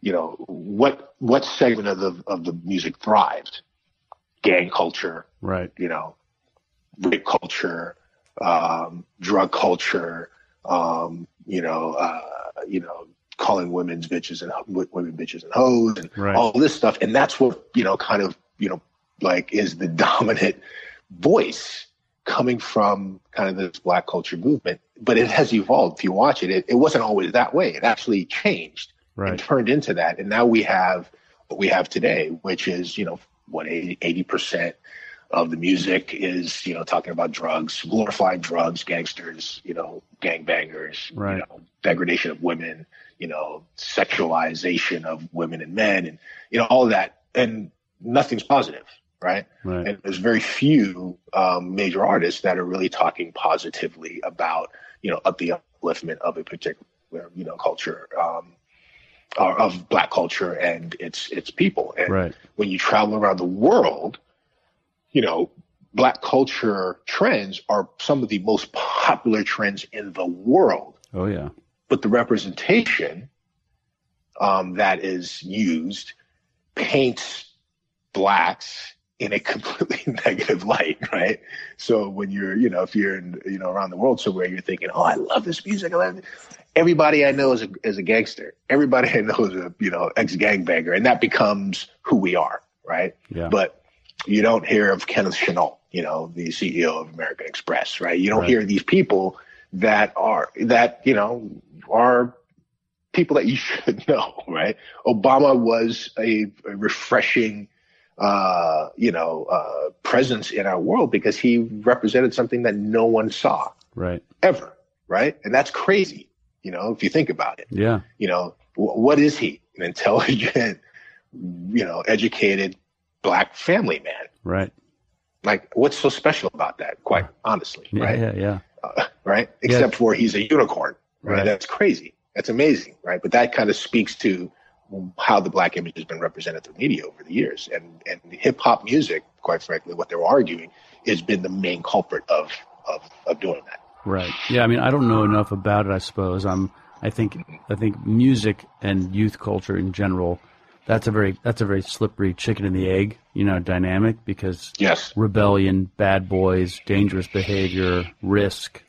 you know, what, what segment of the, of the music thrived? Gang culture, right? You know, rape culture, um, drug culture, um, you know, uh, you know, calling women's bitches and women bitches and hoes and right. all this stuff. And that's what, you know, kind of, you know, like is the dominant voice coming from kind of this black culture movement, but it has evolved. If you watch it, it, it wasn't always that way. It actually changed right. and turned into that. And now we have what we have today, which is, you know, what 80 percent of the music is, you know, talking about drugs, glorifying drugs, gangsters, you know, gangbangers, right. you know, degradation of women, you know, sexualization of women and men and, you know, all of that. And nothing's positive right? right? And there's very few um, major artists that are really talking positively about, you know, up the upliftment of a particular, you know, culture, um, of black culture and its its people. And right. when you travel around the world, you know, black culture trends are some of the most popular trends in the world. Oh yeah. But the representation um, that is used paints blacks in a completely negative light, right? So when you're, you know, if you're in, you know, around the world somewhere, you're thinking, oh, I love this music. I love it. Everybody I know is a, is a gangster. Everybody I know is a, you know, ex gangbanger. And that becomes who we are, right? Yeah. But you don't hear of Kenneth Chenault, you know, the CEO of American Express, right? You don't right. hear these people that are, that, you know, are people that you should know, right? Obama was a, a refreshing, uh, you know, uh, presence in our world because he represented something that no one saw. Right. Ever. Right. And that's crazy. You know, if you think about it. Yeah. You know, w- what is he? An intelligent, you know, educated black family man. Right. Like, what's so special about that? Quite honestly. Yeah, right. Yeah. Yeah. Uh, right. Except yeah. for he's a unicorn. Right? right. That's crazy. That's amazing. Right. But that kind of speaks to how the black image has been represented through media over the years. And and hip hop music, quite frankly, what they're arguing has been the main culprit of, of of doing that. Right. Yeah. I mean, I don't know enough about it. I suppose I'm. I think I think music and youth culture in general. That's a very that's a very slippery chicken and the egg, you know, dynamic because yes, rebellion, bad boys, dangerous behavior, risk,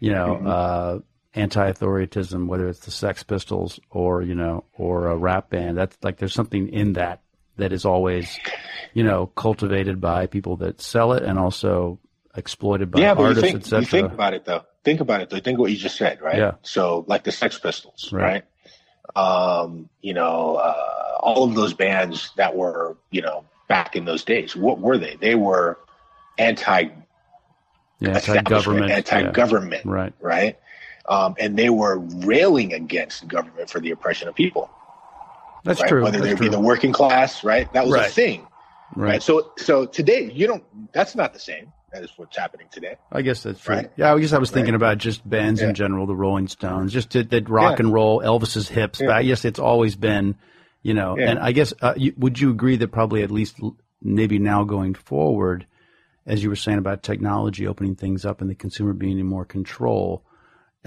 you know, mm-hmm. uh, anti-authoritism, whether it's the Sex Pistols or you know or a rap band. That's like there's something in that that is always you know cultivated by people that sell it and also exploited by yeah, but artists, etc. You think about it though. Think about it though. Think what you just said, right? Yeah. So like the Sex Pistols, right? right? Um, you know, uh, all of those bands that were you know back in those days. What were they? They were anti. Yeah, anti-government, anti-government, yeah. right? Right um, and they were railing against government for the oppression of people. That's right? true. Whether they be the working class, right? That was right. a thing, right. right? So, so today you don't. That's not the same as what's happening today. I guess that's true. Right? Yeah, I guess I was thinking about just bands yeah. in general, the Rolling Stones, just that rock yeah. and roll, Elvis's hips. Yeah. But I guess it's always been, you know. And I guess uh, you, would you agree that probably at least maybe now going forward, as you were saying about technology opening things up and the consumer being in more control,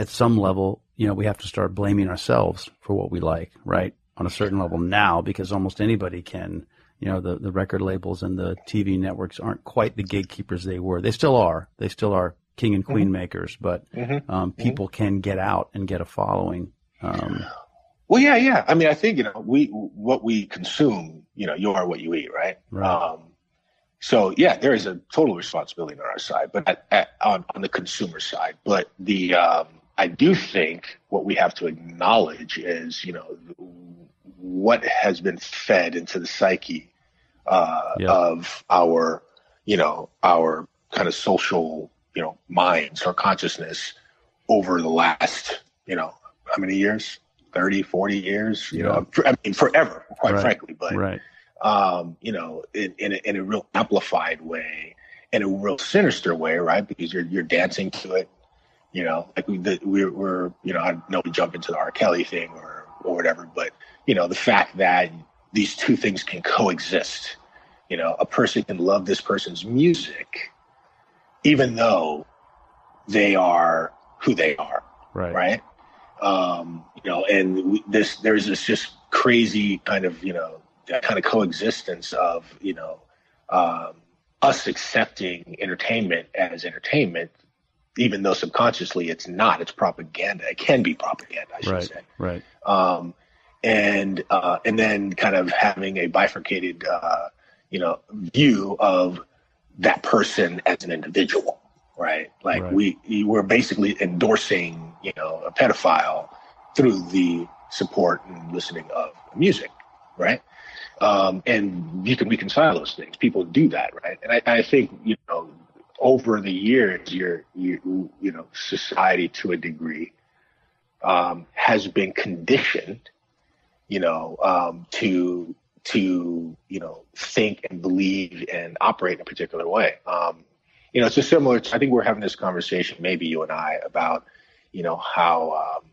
at some level, you know, we have to start blaming ourselves for what we like, right? On a certain level now, because almost anybody can, you know the the record labels and the TV networks aren't quite the gatekeepers they were. They still are. They still are king and queen mm-hmm. makers, but mm-hmm. Um, mm-hmm. people mm-hmm. can get out and get a following. Um, well, yeah, yeah. I mean, I think you know we what we consume. You know, you are what you eat, right? Right. Um, so yeah, there is a total responsibility on our side, but at, at, on on the consumer side. But the um, I do think what we have to acknowledge is you know what has been fed into the psyche uh, yeah. of our you know our kind of social you know minds or consciousness over the last you know how many years 30 40 years you yeah. know I mean forever quite right. frankly but right. um you know in in a, in a real amplified way in a real sinister way right because you're you're dancing to it you know like we the, we're, we're you know I know we jump into the R Kelly thing or or whatever but you know the fact that these two things can coexist you know a person can love this person's music even though they are who they are. Right. Right. Um, you know, and we, this there's this just crazy kind of you know kind of coexistence of you know um, us accepting entertainment as entertainment, even though subconsciously it's not. It's propaganda. It can be propaganda, I should right, say. Right. Um, and uh, and then kind of having a bifurcated, uh, you know, view of that person as an individual, right? Like right. we we're basically endorsing, you know, a pedophile through the support and listening of music, right? Um, and you can reconcile those things. People do that, right? And I, I think you over the years, your you you know, society to a degree um, has been conditioned, you know, um, to to you know think and believe and operate in a particular way. Um, you know, it's just similar. I think we're having this conversation, maybe you and I, about you know how um,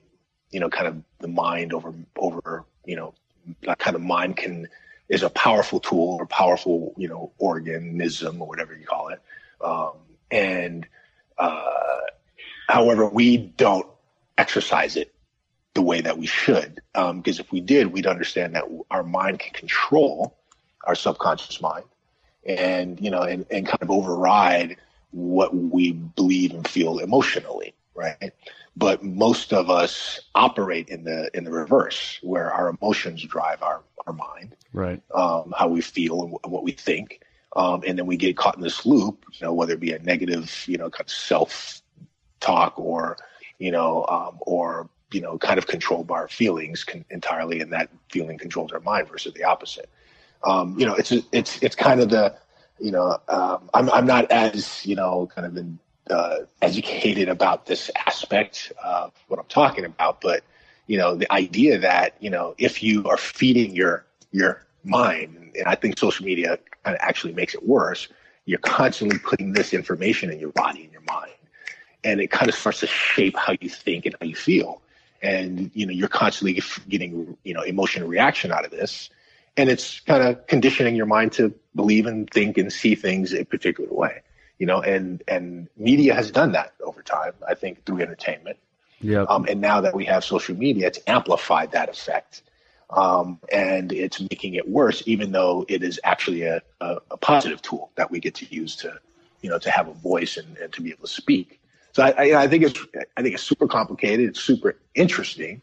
you know kind of the mind over over you know that kind of mind can is a powerful tool or powerful you know organism or whatever you call it, um, and uh, however we don't exercise it the way that we should. Um, because if we did, we'd understand that our mind can control our subconscious mind and, you know, and, and kind of override what we believe and feel emotionally, right? But most of us operate in the in the reverse, where our emotions drive our, our mind, right? Um, how we feel and what we think, um, and then we get caught in this loop, you know, whether it be a negative, you know, kind of self talk or you know, um, or you know, kind of controlled by our feelings can, entirely, and that feeling controls our mind versus the opposite. Um, you know, it's it's it's kind of the, you know, um, I'm I'm not as you know kind of in, uh, educated about this aspect of what I'm talking about, but you know, the idea that you know if you are feeding your your mind, and I think social media kind of actually makes it worse. You're constantly putting this information in your body and your mind, and it kind of starts to shape how you think and how you feel. And you know you're constantly getting you know emotional reaction out of this. And it's kind of conditioning your mind to believe and think and see things a particular way you know and and media has done that over time i think through entertainment. Yeah um, and now that we have social media it's amplified that effect um, and it's making it worse even though it is actually a, a, a, positive tool that we get to use to you know to have a voice and, and to be able to speak so I, I, I think it's I think it's super complicated. It's super interesting,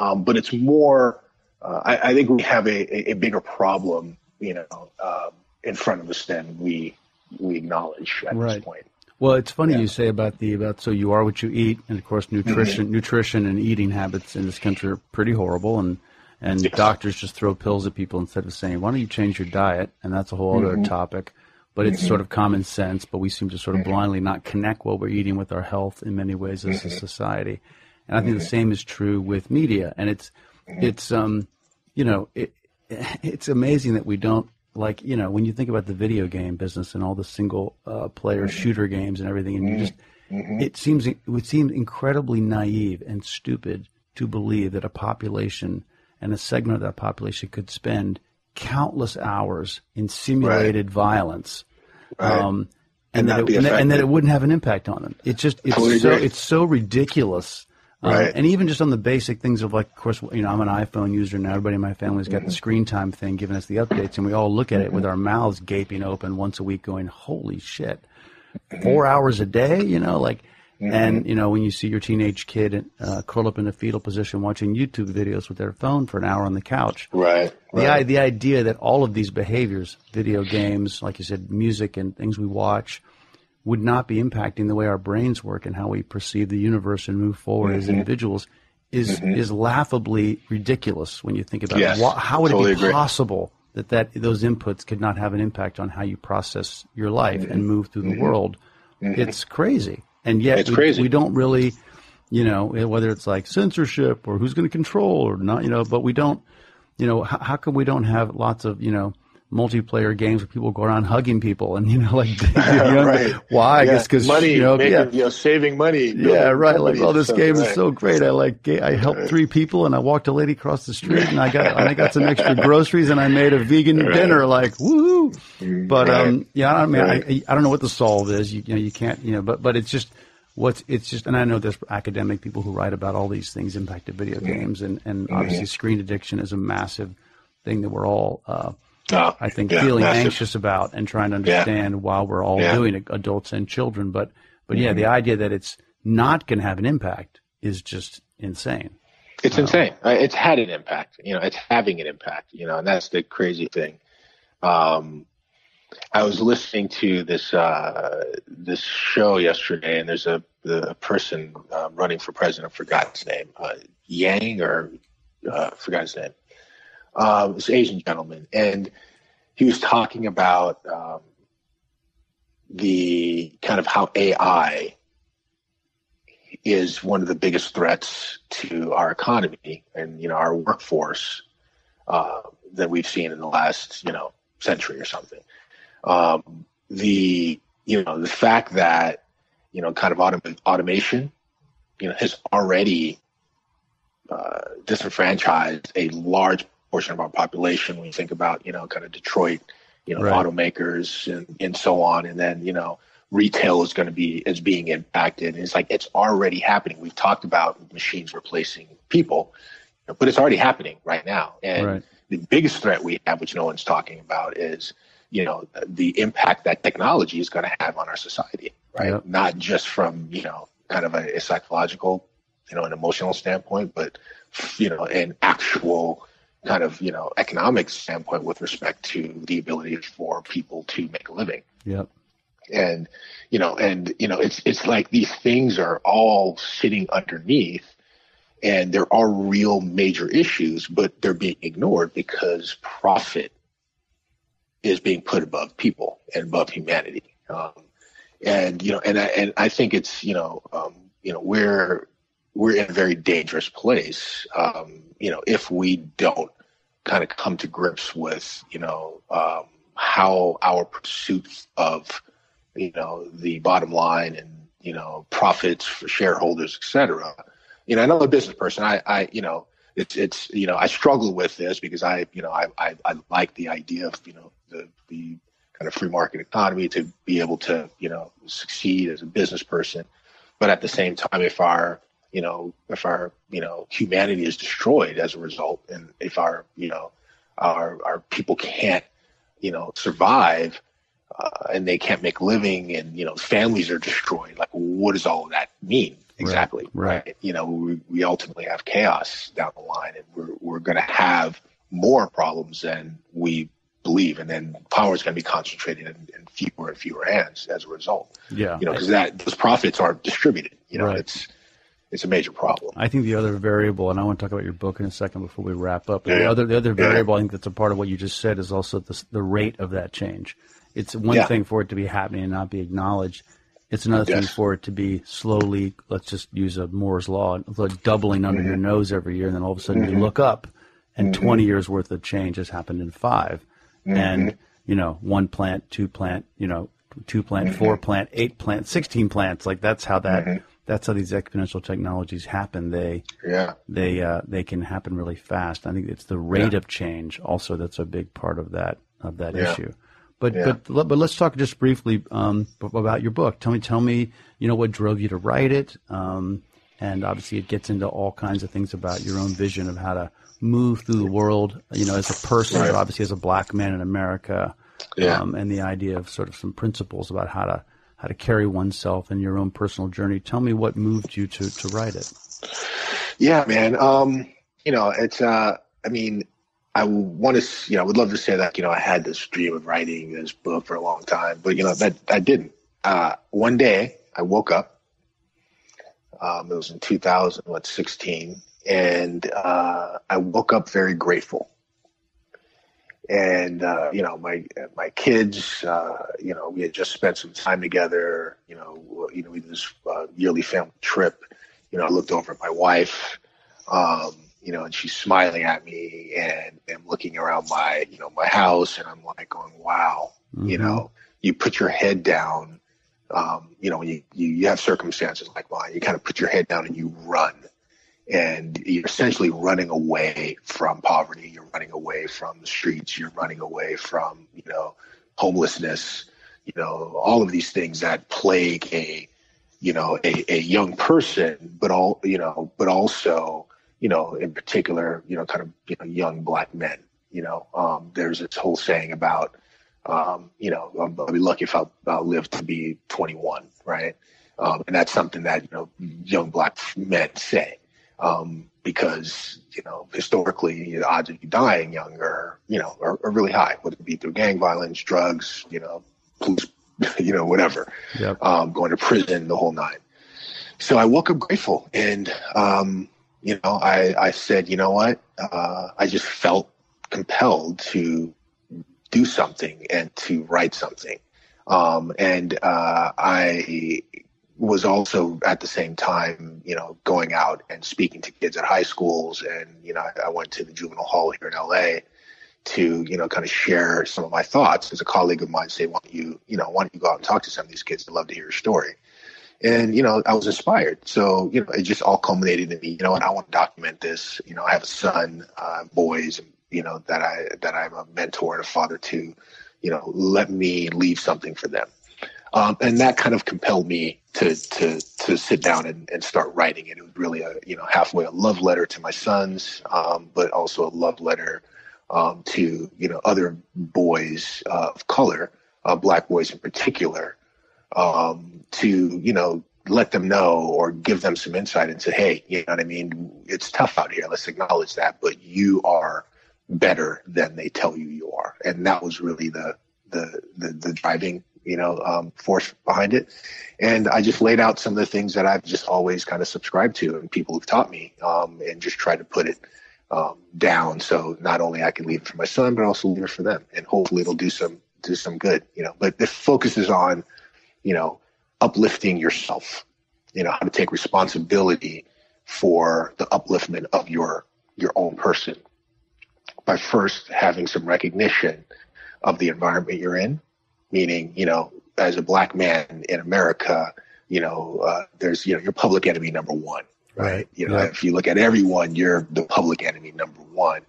um, but it's more. Uh, I, I, think we have a, a, bigger problem, you know, um, in front of us than we we acknowledge at right. this point. Well, it's funny yeah. you say about the about so you are what you eat, and of course nutrition, mm-hmm. nutrition and eating habits in this country are pretty horrible, and and yes. doctors just throw pills at people instead of saying, why don't you change your diet? And that's a whole mm-hmm. other topic but it's mm-hmm. sort of common sense. But we seem to sort of mm-hmm. blindly not connect what we're eating with our health in many ways as a mm-hmm. society. And I think the same is true with media. And it's it's um you know it it's amazing that we don't like you know when you think about the video game business and all the single uh, player shooter games and everything, and you just it seems it would seem incredibly naive and stupid to believe that a population and a segment of that population could spend countless hours in simulated right. violence. Right. Um, and, and, that it, and, that, and, that it, wouldn't have an impact on them. It's just it's totally so agree. it's so ridiculous Um, Right. and even just on the basic things of like, of course, you know, I'm an iPhone user now. Everybody in my family's got the screen time thing giving us the updates, and we all look at it with our mouths gaping open once a week, going, "Holy shit, four hours a day!" You know, like, and you know, when you see your teenage kid uh, curled up in a fetal position watching YouTube videos with their phone for an hour on the couch, Right. the, right. the idea that all of these behaviors, video games, like you said, music and things we watch, would not be impacting the way our brains work and how we perceive the universe and move forward as Mm-hmm. individuals is is laughably ridiculous when you think about Yes, it. How would totally it be agree. possible that, that those inputs could not have an impact on how you process your life Mm-hmm. and move through the world? It's crazy. And yet It's we, crazy. we don't really, you know, whether it's like censorship or who's going to control or not, you know, but we don't, you know, how, how come we don't have lots of, you know, multiplayer games where people go around hugging people and, you know, like, you know, right. why? I guess because, money, you know, making, yeah. you know, saving money. Yeah, right. Like, oh, this and game stuff, is so great. I like. I helped three people, and I walked a lady across the street, and I got and I got some extra groceries, and I made a vegan dinner. Like, woohoo! But um, yeah, I mean, Right. I, I don't know what the solve is. You, you know, you can't, you know, but but it's just what's it's just, and I know there's academic people who write about all these things impacted video games, and and obviously screen addiction is a massive thing that we're all. Uh, Oh, I think yeah, feeling massive. anxious about and trying to understand while we're all Yeah. Mm-hmm. doing it, adults and children. But but yeah, the idea that it's not going to have an impact is just insane. It's insane. Uh, It's had an impact. You know, it's having an impact. You know, and that's the crazy thing. Um, I was listening to this uh, this show yesterday, and there's a the person um, running for president. I forgot his name, uh, Yang or uh, forgot his name. Um, this Asian gentleman, and he was talking about um, the kind of how AI is one of the biggest threats to our economy and you know our workforce uh, that we've seen in the last you know century or something. Um, the you know the fact that you know kind of autom- automation you know has already uh, disenfranchised a large portion of our population when you think about you know kind of Detroit you know Right. automakers and, and so on and then you know retail is going to be is being impacted and it's like it's already happening we've talked about machines replacing people but it's already happening right now and Right. the biggest threat we have which no one's talking about is you know the impact that technology is going to have on our society right Yep. not just from you know kind of a, a psychological you know an emotional standpoint but you know an actual kind of you know economic standpoint with respect to the ability for people to make a living. Yep. and you know and you know it's it's like these things are all sitting underneath and there are real major issues but they're being ignored because profit is being put above people and above humanity. Um, and you know and I, and I think it's you know um, you know we're we're in a very dangerous place. Um, you know if we don't kind of come to grips with you know um, how our pursuit of you know the bottom line and you know profits for shareholders, et cetera. You know, and I'm a business person. I, I you know, it's it's you know, I struggle with this because I you know I I, I like the idea of you know the the kind of free market economy to be able to you know succeed as a business person, but at the same time, if our you know if our you know humanity is destroyed as a result, and if our you know our our people can't you know survive uh, and they can't make living and you know families are destroyed like what does all of that mean exactly right. you know we, we ultimately have chaos down the line and we're, we're going to have more problems than we believe and then power is going to be concentrated in, in fewer and fewer hands as a result Yeah. you know because that those profits aren't distributed you know Right. it's it's a major problem I think the other variable, and I want to talk about your book in a second before we wrap up. But the other, the other Yeah. variable, I think that's a part of what you just said, is also the, the rate of that change. It's one Yeah. thing for it to be happening and not be acknowledged. It's another thing for it to be slowly. Let's just use a Moore's law, doubling under your mm-hmm. nose every year, and then all of a sudden you mm-hmm. look up, and mm-hmm. 20 years worth of change has happened in 5 and you know one plant, two plant, you know two plant, four plant, eight plant, 16 plants. Like that's how that. That's how these exponential technologies happen. They yeah they uh, they can happen really fast. I think it's the rate of change also that's a big part of that of that Yeah. issue. But Yeah. but but let's talk just briefly um, about your book. Tell me tell me you know what drove you to write it. Um, and obviously it gets into all kinds of things about your own vision of how to move through the world, you know, as a person, right. but obviously as a black man in America, yeah. um, and the idea of sort of some principles about how to how to carry oneself in your own personal journey. Tell me what moved you to to write it. Yeah, man. Um, you know, it's uh, I mean, I want to, you know, I would love to say that, you know, I had this dream of writing this book for a long time, but you know, that I didn't. Uh, one day I woke up. Um, it was in 2016, and uh, I woke up very grateful. And uh, you know, my my kids, uh, you know, we had just spent some time together. You know, you know, we did this uh, yearly family trip. You know, I looked over at my wife. Um, you know, and she's smiling at me and I'm looking around my, you know, my house and I'm like going, wow, mm-hmm. you know, you put your head down, um, you know, you, you, you have circumstances like mine, you kind of put your head down and you run and you're essentially running away from poverty. You're running away from the streets. You're running away from, you know, homelessness, you know, all of these things that plague a, you know, a, a young person, but all, you know, but also, you know, in particular, you know, kind of you know, young black men. You know, um, there's this whole saying about, um, you know, I'll be lucky if I'll, I'll live to be 21, right? Um, and that's something that you know young black men say um, because you know historically the odds of you dying younger, you know, are, are, really high, whether it be through gang violence, drugs, you know, police, you know, whatever, yep. um, going to prison, the whole nine. So I woke up grateful, and um, you know, I, I said, you know what? Uh, I just felt compelled to do something and to write something. Um, and uh, I was also at the same time, you know, going out and speaking to kids at high schools. And, you know, I, went to the juvenile hall here in LA to, you know, kind of share some of my thoughts. As a colleague of mine say, why don't you, you know, why don't you go out and talk to some of these kids? I'd love to hear your story and you know i was inspired so you know it just all culminated in me you know and i want to document this you know i have a son uh, boys you know that i that i'm a mentor and a father to you know let me leave something for them um, and that kind of compelled me to to to sit down and, and start writing. It. It was really a you know halfway a love letter to my sons, um, but also a love letter um, to you know other boys uh, of color, uh, black boys in particular, um, to you know let them know or give them some insight into hey you know what i mean? It's tough out here. Let's acknowledge that. But you are better than they tell you you are. And that was really the the the, the driving you know um, force behind it. And i just laid out some of the things that i've just always kind of subscribed to and people have taught me um, and just tried to put it um, down. So not only i can leave it for my son but also leave it for them. And hopefully it'll do some do some good you know. But the focus is on you know, uplifting yourself, you know, how to take responsibility for the upliftment of your your own person by first having some recognition of the environment you're in, meaning, you know, as a black man in America, you know, uh, there's, you know, your public enemy number one, right? right. You know, if you look at everyone, you're the public enemy number one,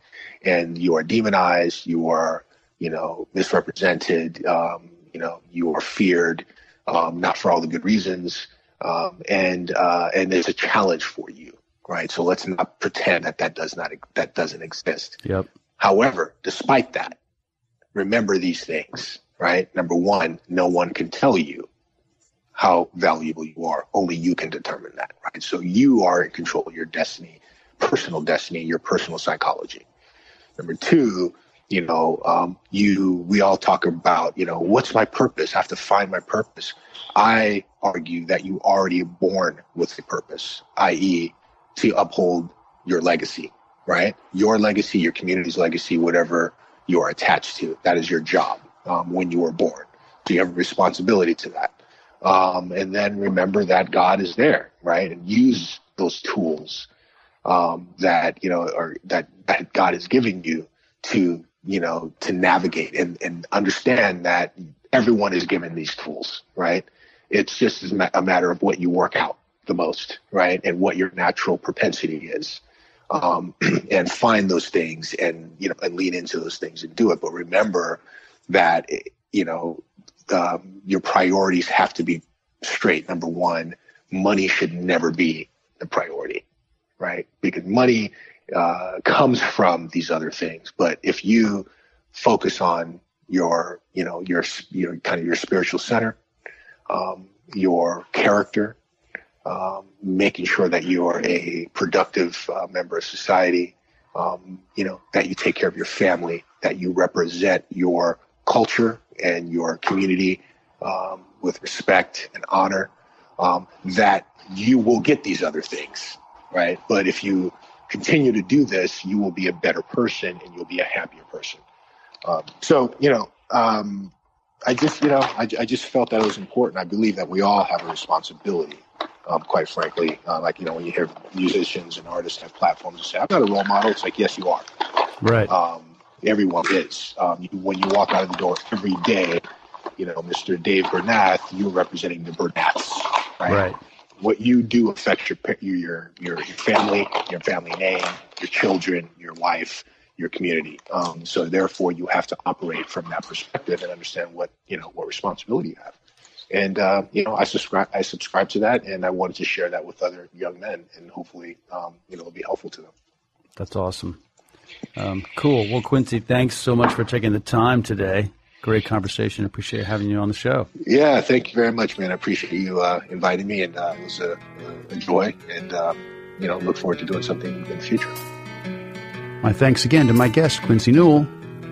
and you are demonized, you are, you know, misrepresented, um, you know, you are feared, um, not for all the good reasons, um, and uh, and there's a challenge for you, right? So let's not pretend that that does not that doesn't exist. Yep. However, despite that, remember these things, right? Number one, no one can tell you how valuable you are. Only you can determine that, right? So you are in control of your destiny, personal destiny, your personal psychology. Number two, you know, um, you, we all talk about, you know, what's my purpose? I have to find my purpose. I argue that you already born with a purpose, i.e., to uphold your legacy, right? Your legacy, your community's legacy, whatever you're attached to. That is your job um, when you were born. So you have a responsibility to that. Um, and then remember that God is there, right? And use those tools um, that you know, or that that God is giving you to you know, to navigate and, and understand that everyone is given these tools, right? It's just a matter of what you work out the most, right? And what your natural propensity is. Um, and find those things and, you know, and lean into those things and do it. But remember that, you know, um, your priorities have to be straight. Number one, money should never be the priority, right? Because money uh, comes from these other things. But if you focus on your, you know, your, your kind of your spiritual center, um, your character, um, making sure that you are a productive uh, member of society, um, you know, that you take care of your family, that you represent your culture and your community um, with respect and honor, um, that you will get these other things, right? But if you continue to do this, you will be a better person and you'll be a happier person. Um, so, you know, um, I just, you know, I, I, just felt that it was important. I believe that we all have a responsibility, um, quite frankly. Uh, like, you know, when you hear musicians and artists have platforms and say, I'm not a role model, it's like, yes, you are. Right. Everyone is. Um, when you walk out of the door every day, you know, Mr. Dave Bernath, you're representing the Bernaths, right? Right. What you do affects your your your, your family, your family name, your children, your wife, your community. Um, so therefore, you have to operate from that perspective and understand what you know what responsibility you have. And uh, you know, I subscribe I subscribe to that, and I wanted to share that with other young men, and hopefully, um, you know, it'll be helpful to them. That's awesome. Um, cool. Well, Quincy, thanks so much for taking the time today. Great conversation. Appreciate having you on the show. Yeah, thank you very much, man. I appreciate you uh, inviting me, and uh, it was a, a joy. And um, you know, look forward to doing something in the future. My thanks again to my guest, Quincy Newell.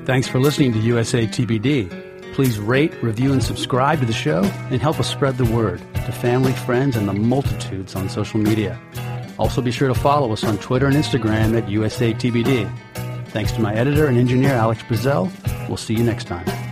Thanks for listening to USA TBD. Please rate, review, and subscribe to the show and help us spread the word to family, friends, and the multitudes on social media. Also, be sure to follow us on Twitter and Instagram at USATBD. Thanks to my editor and engineer, Alex Brazell. We'll see you next time.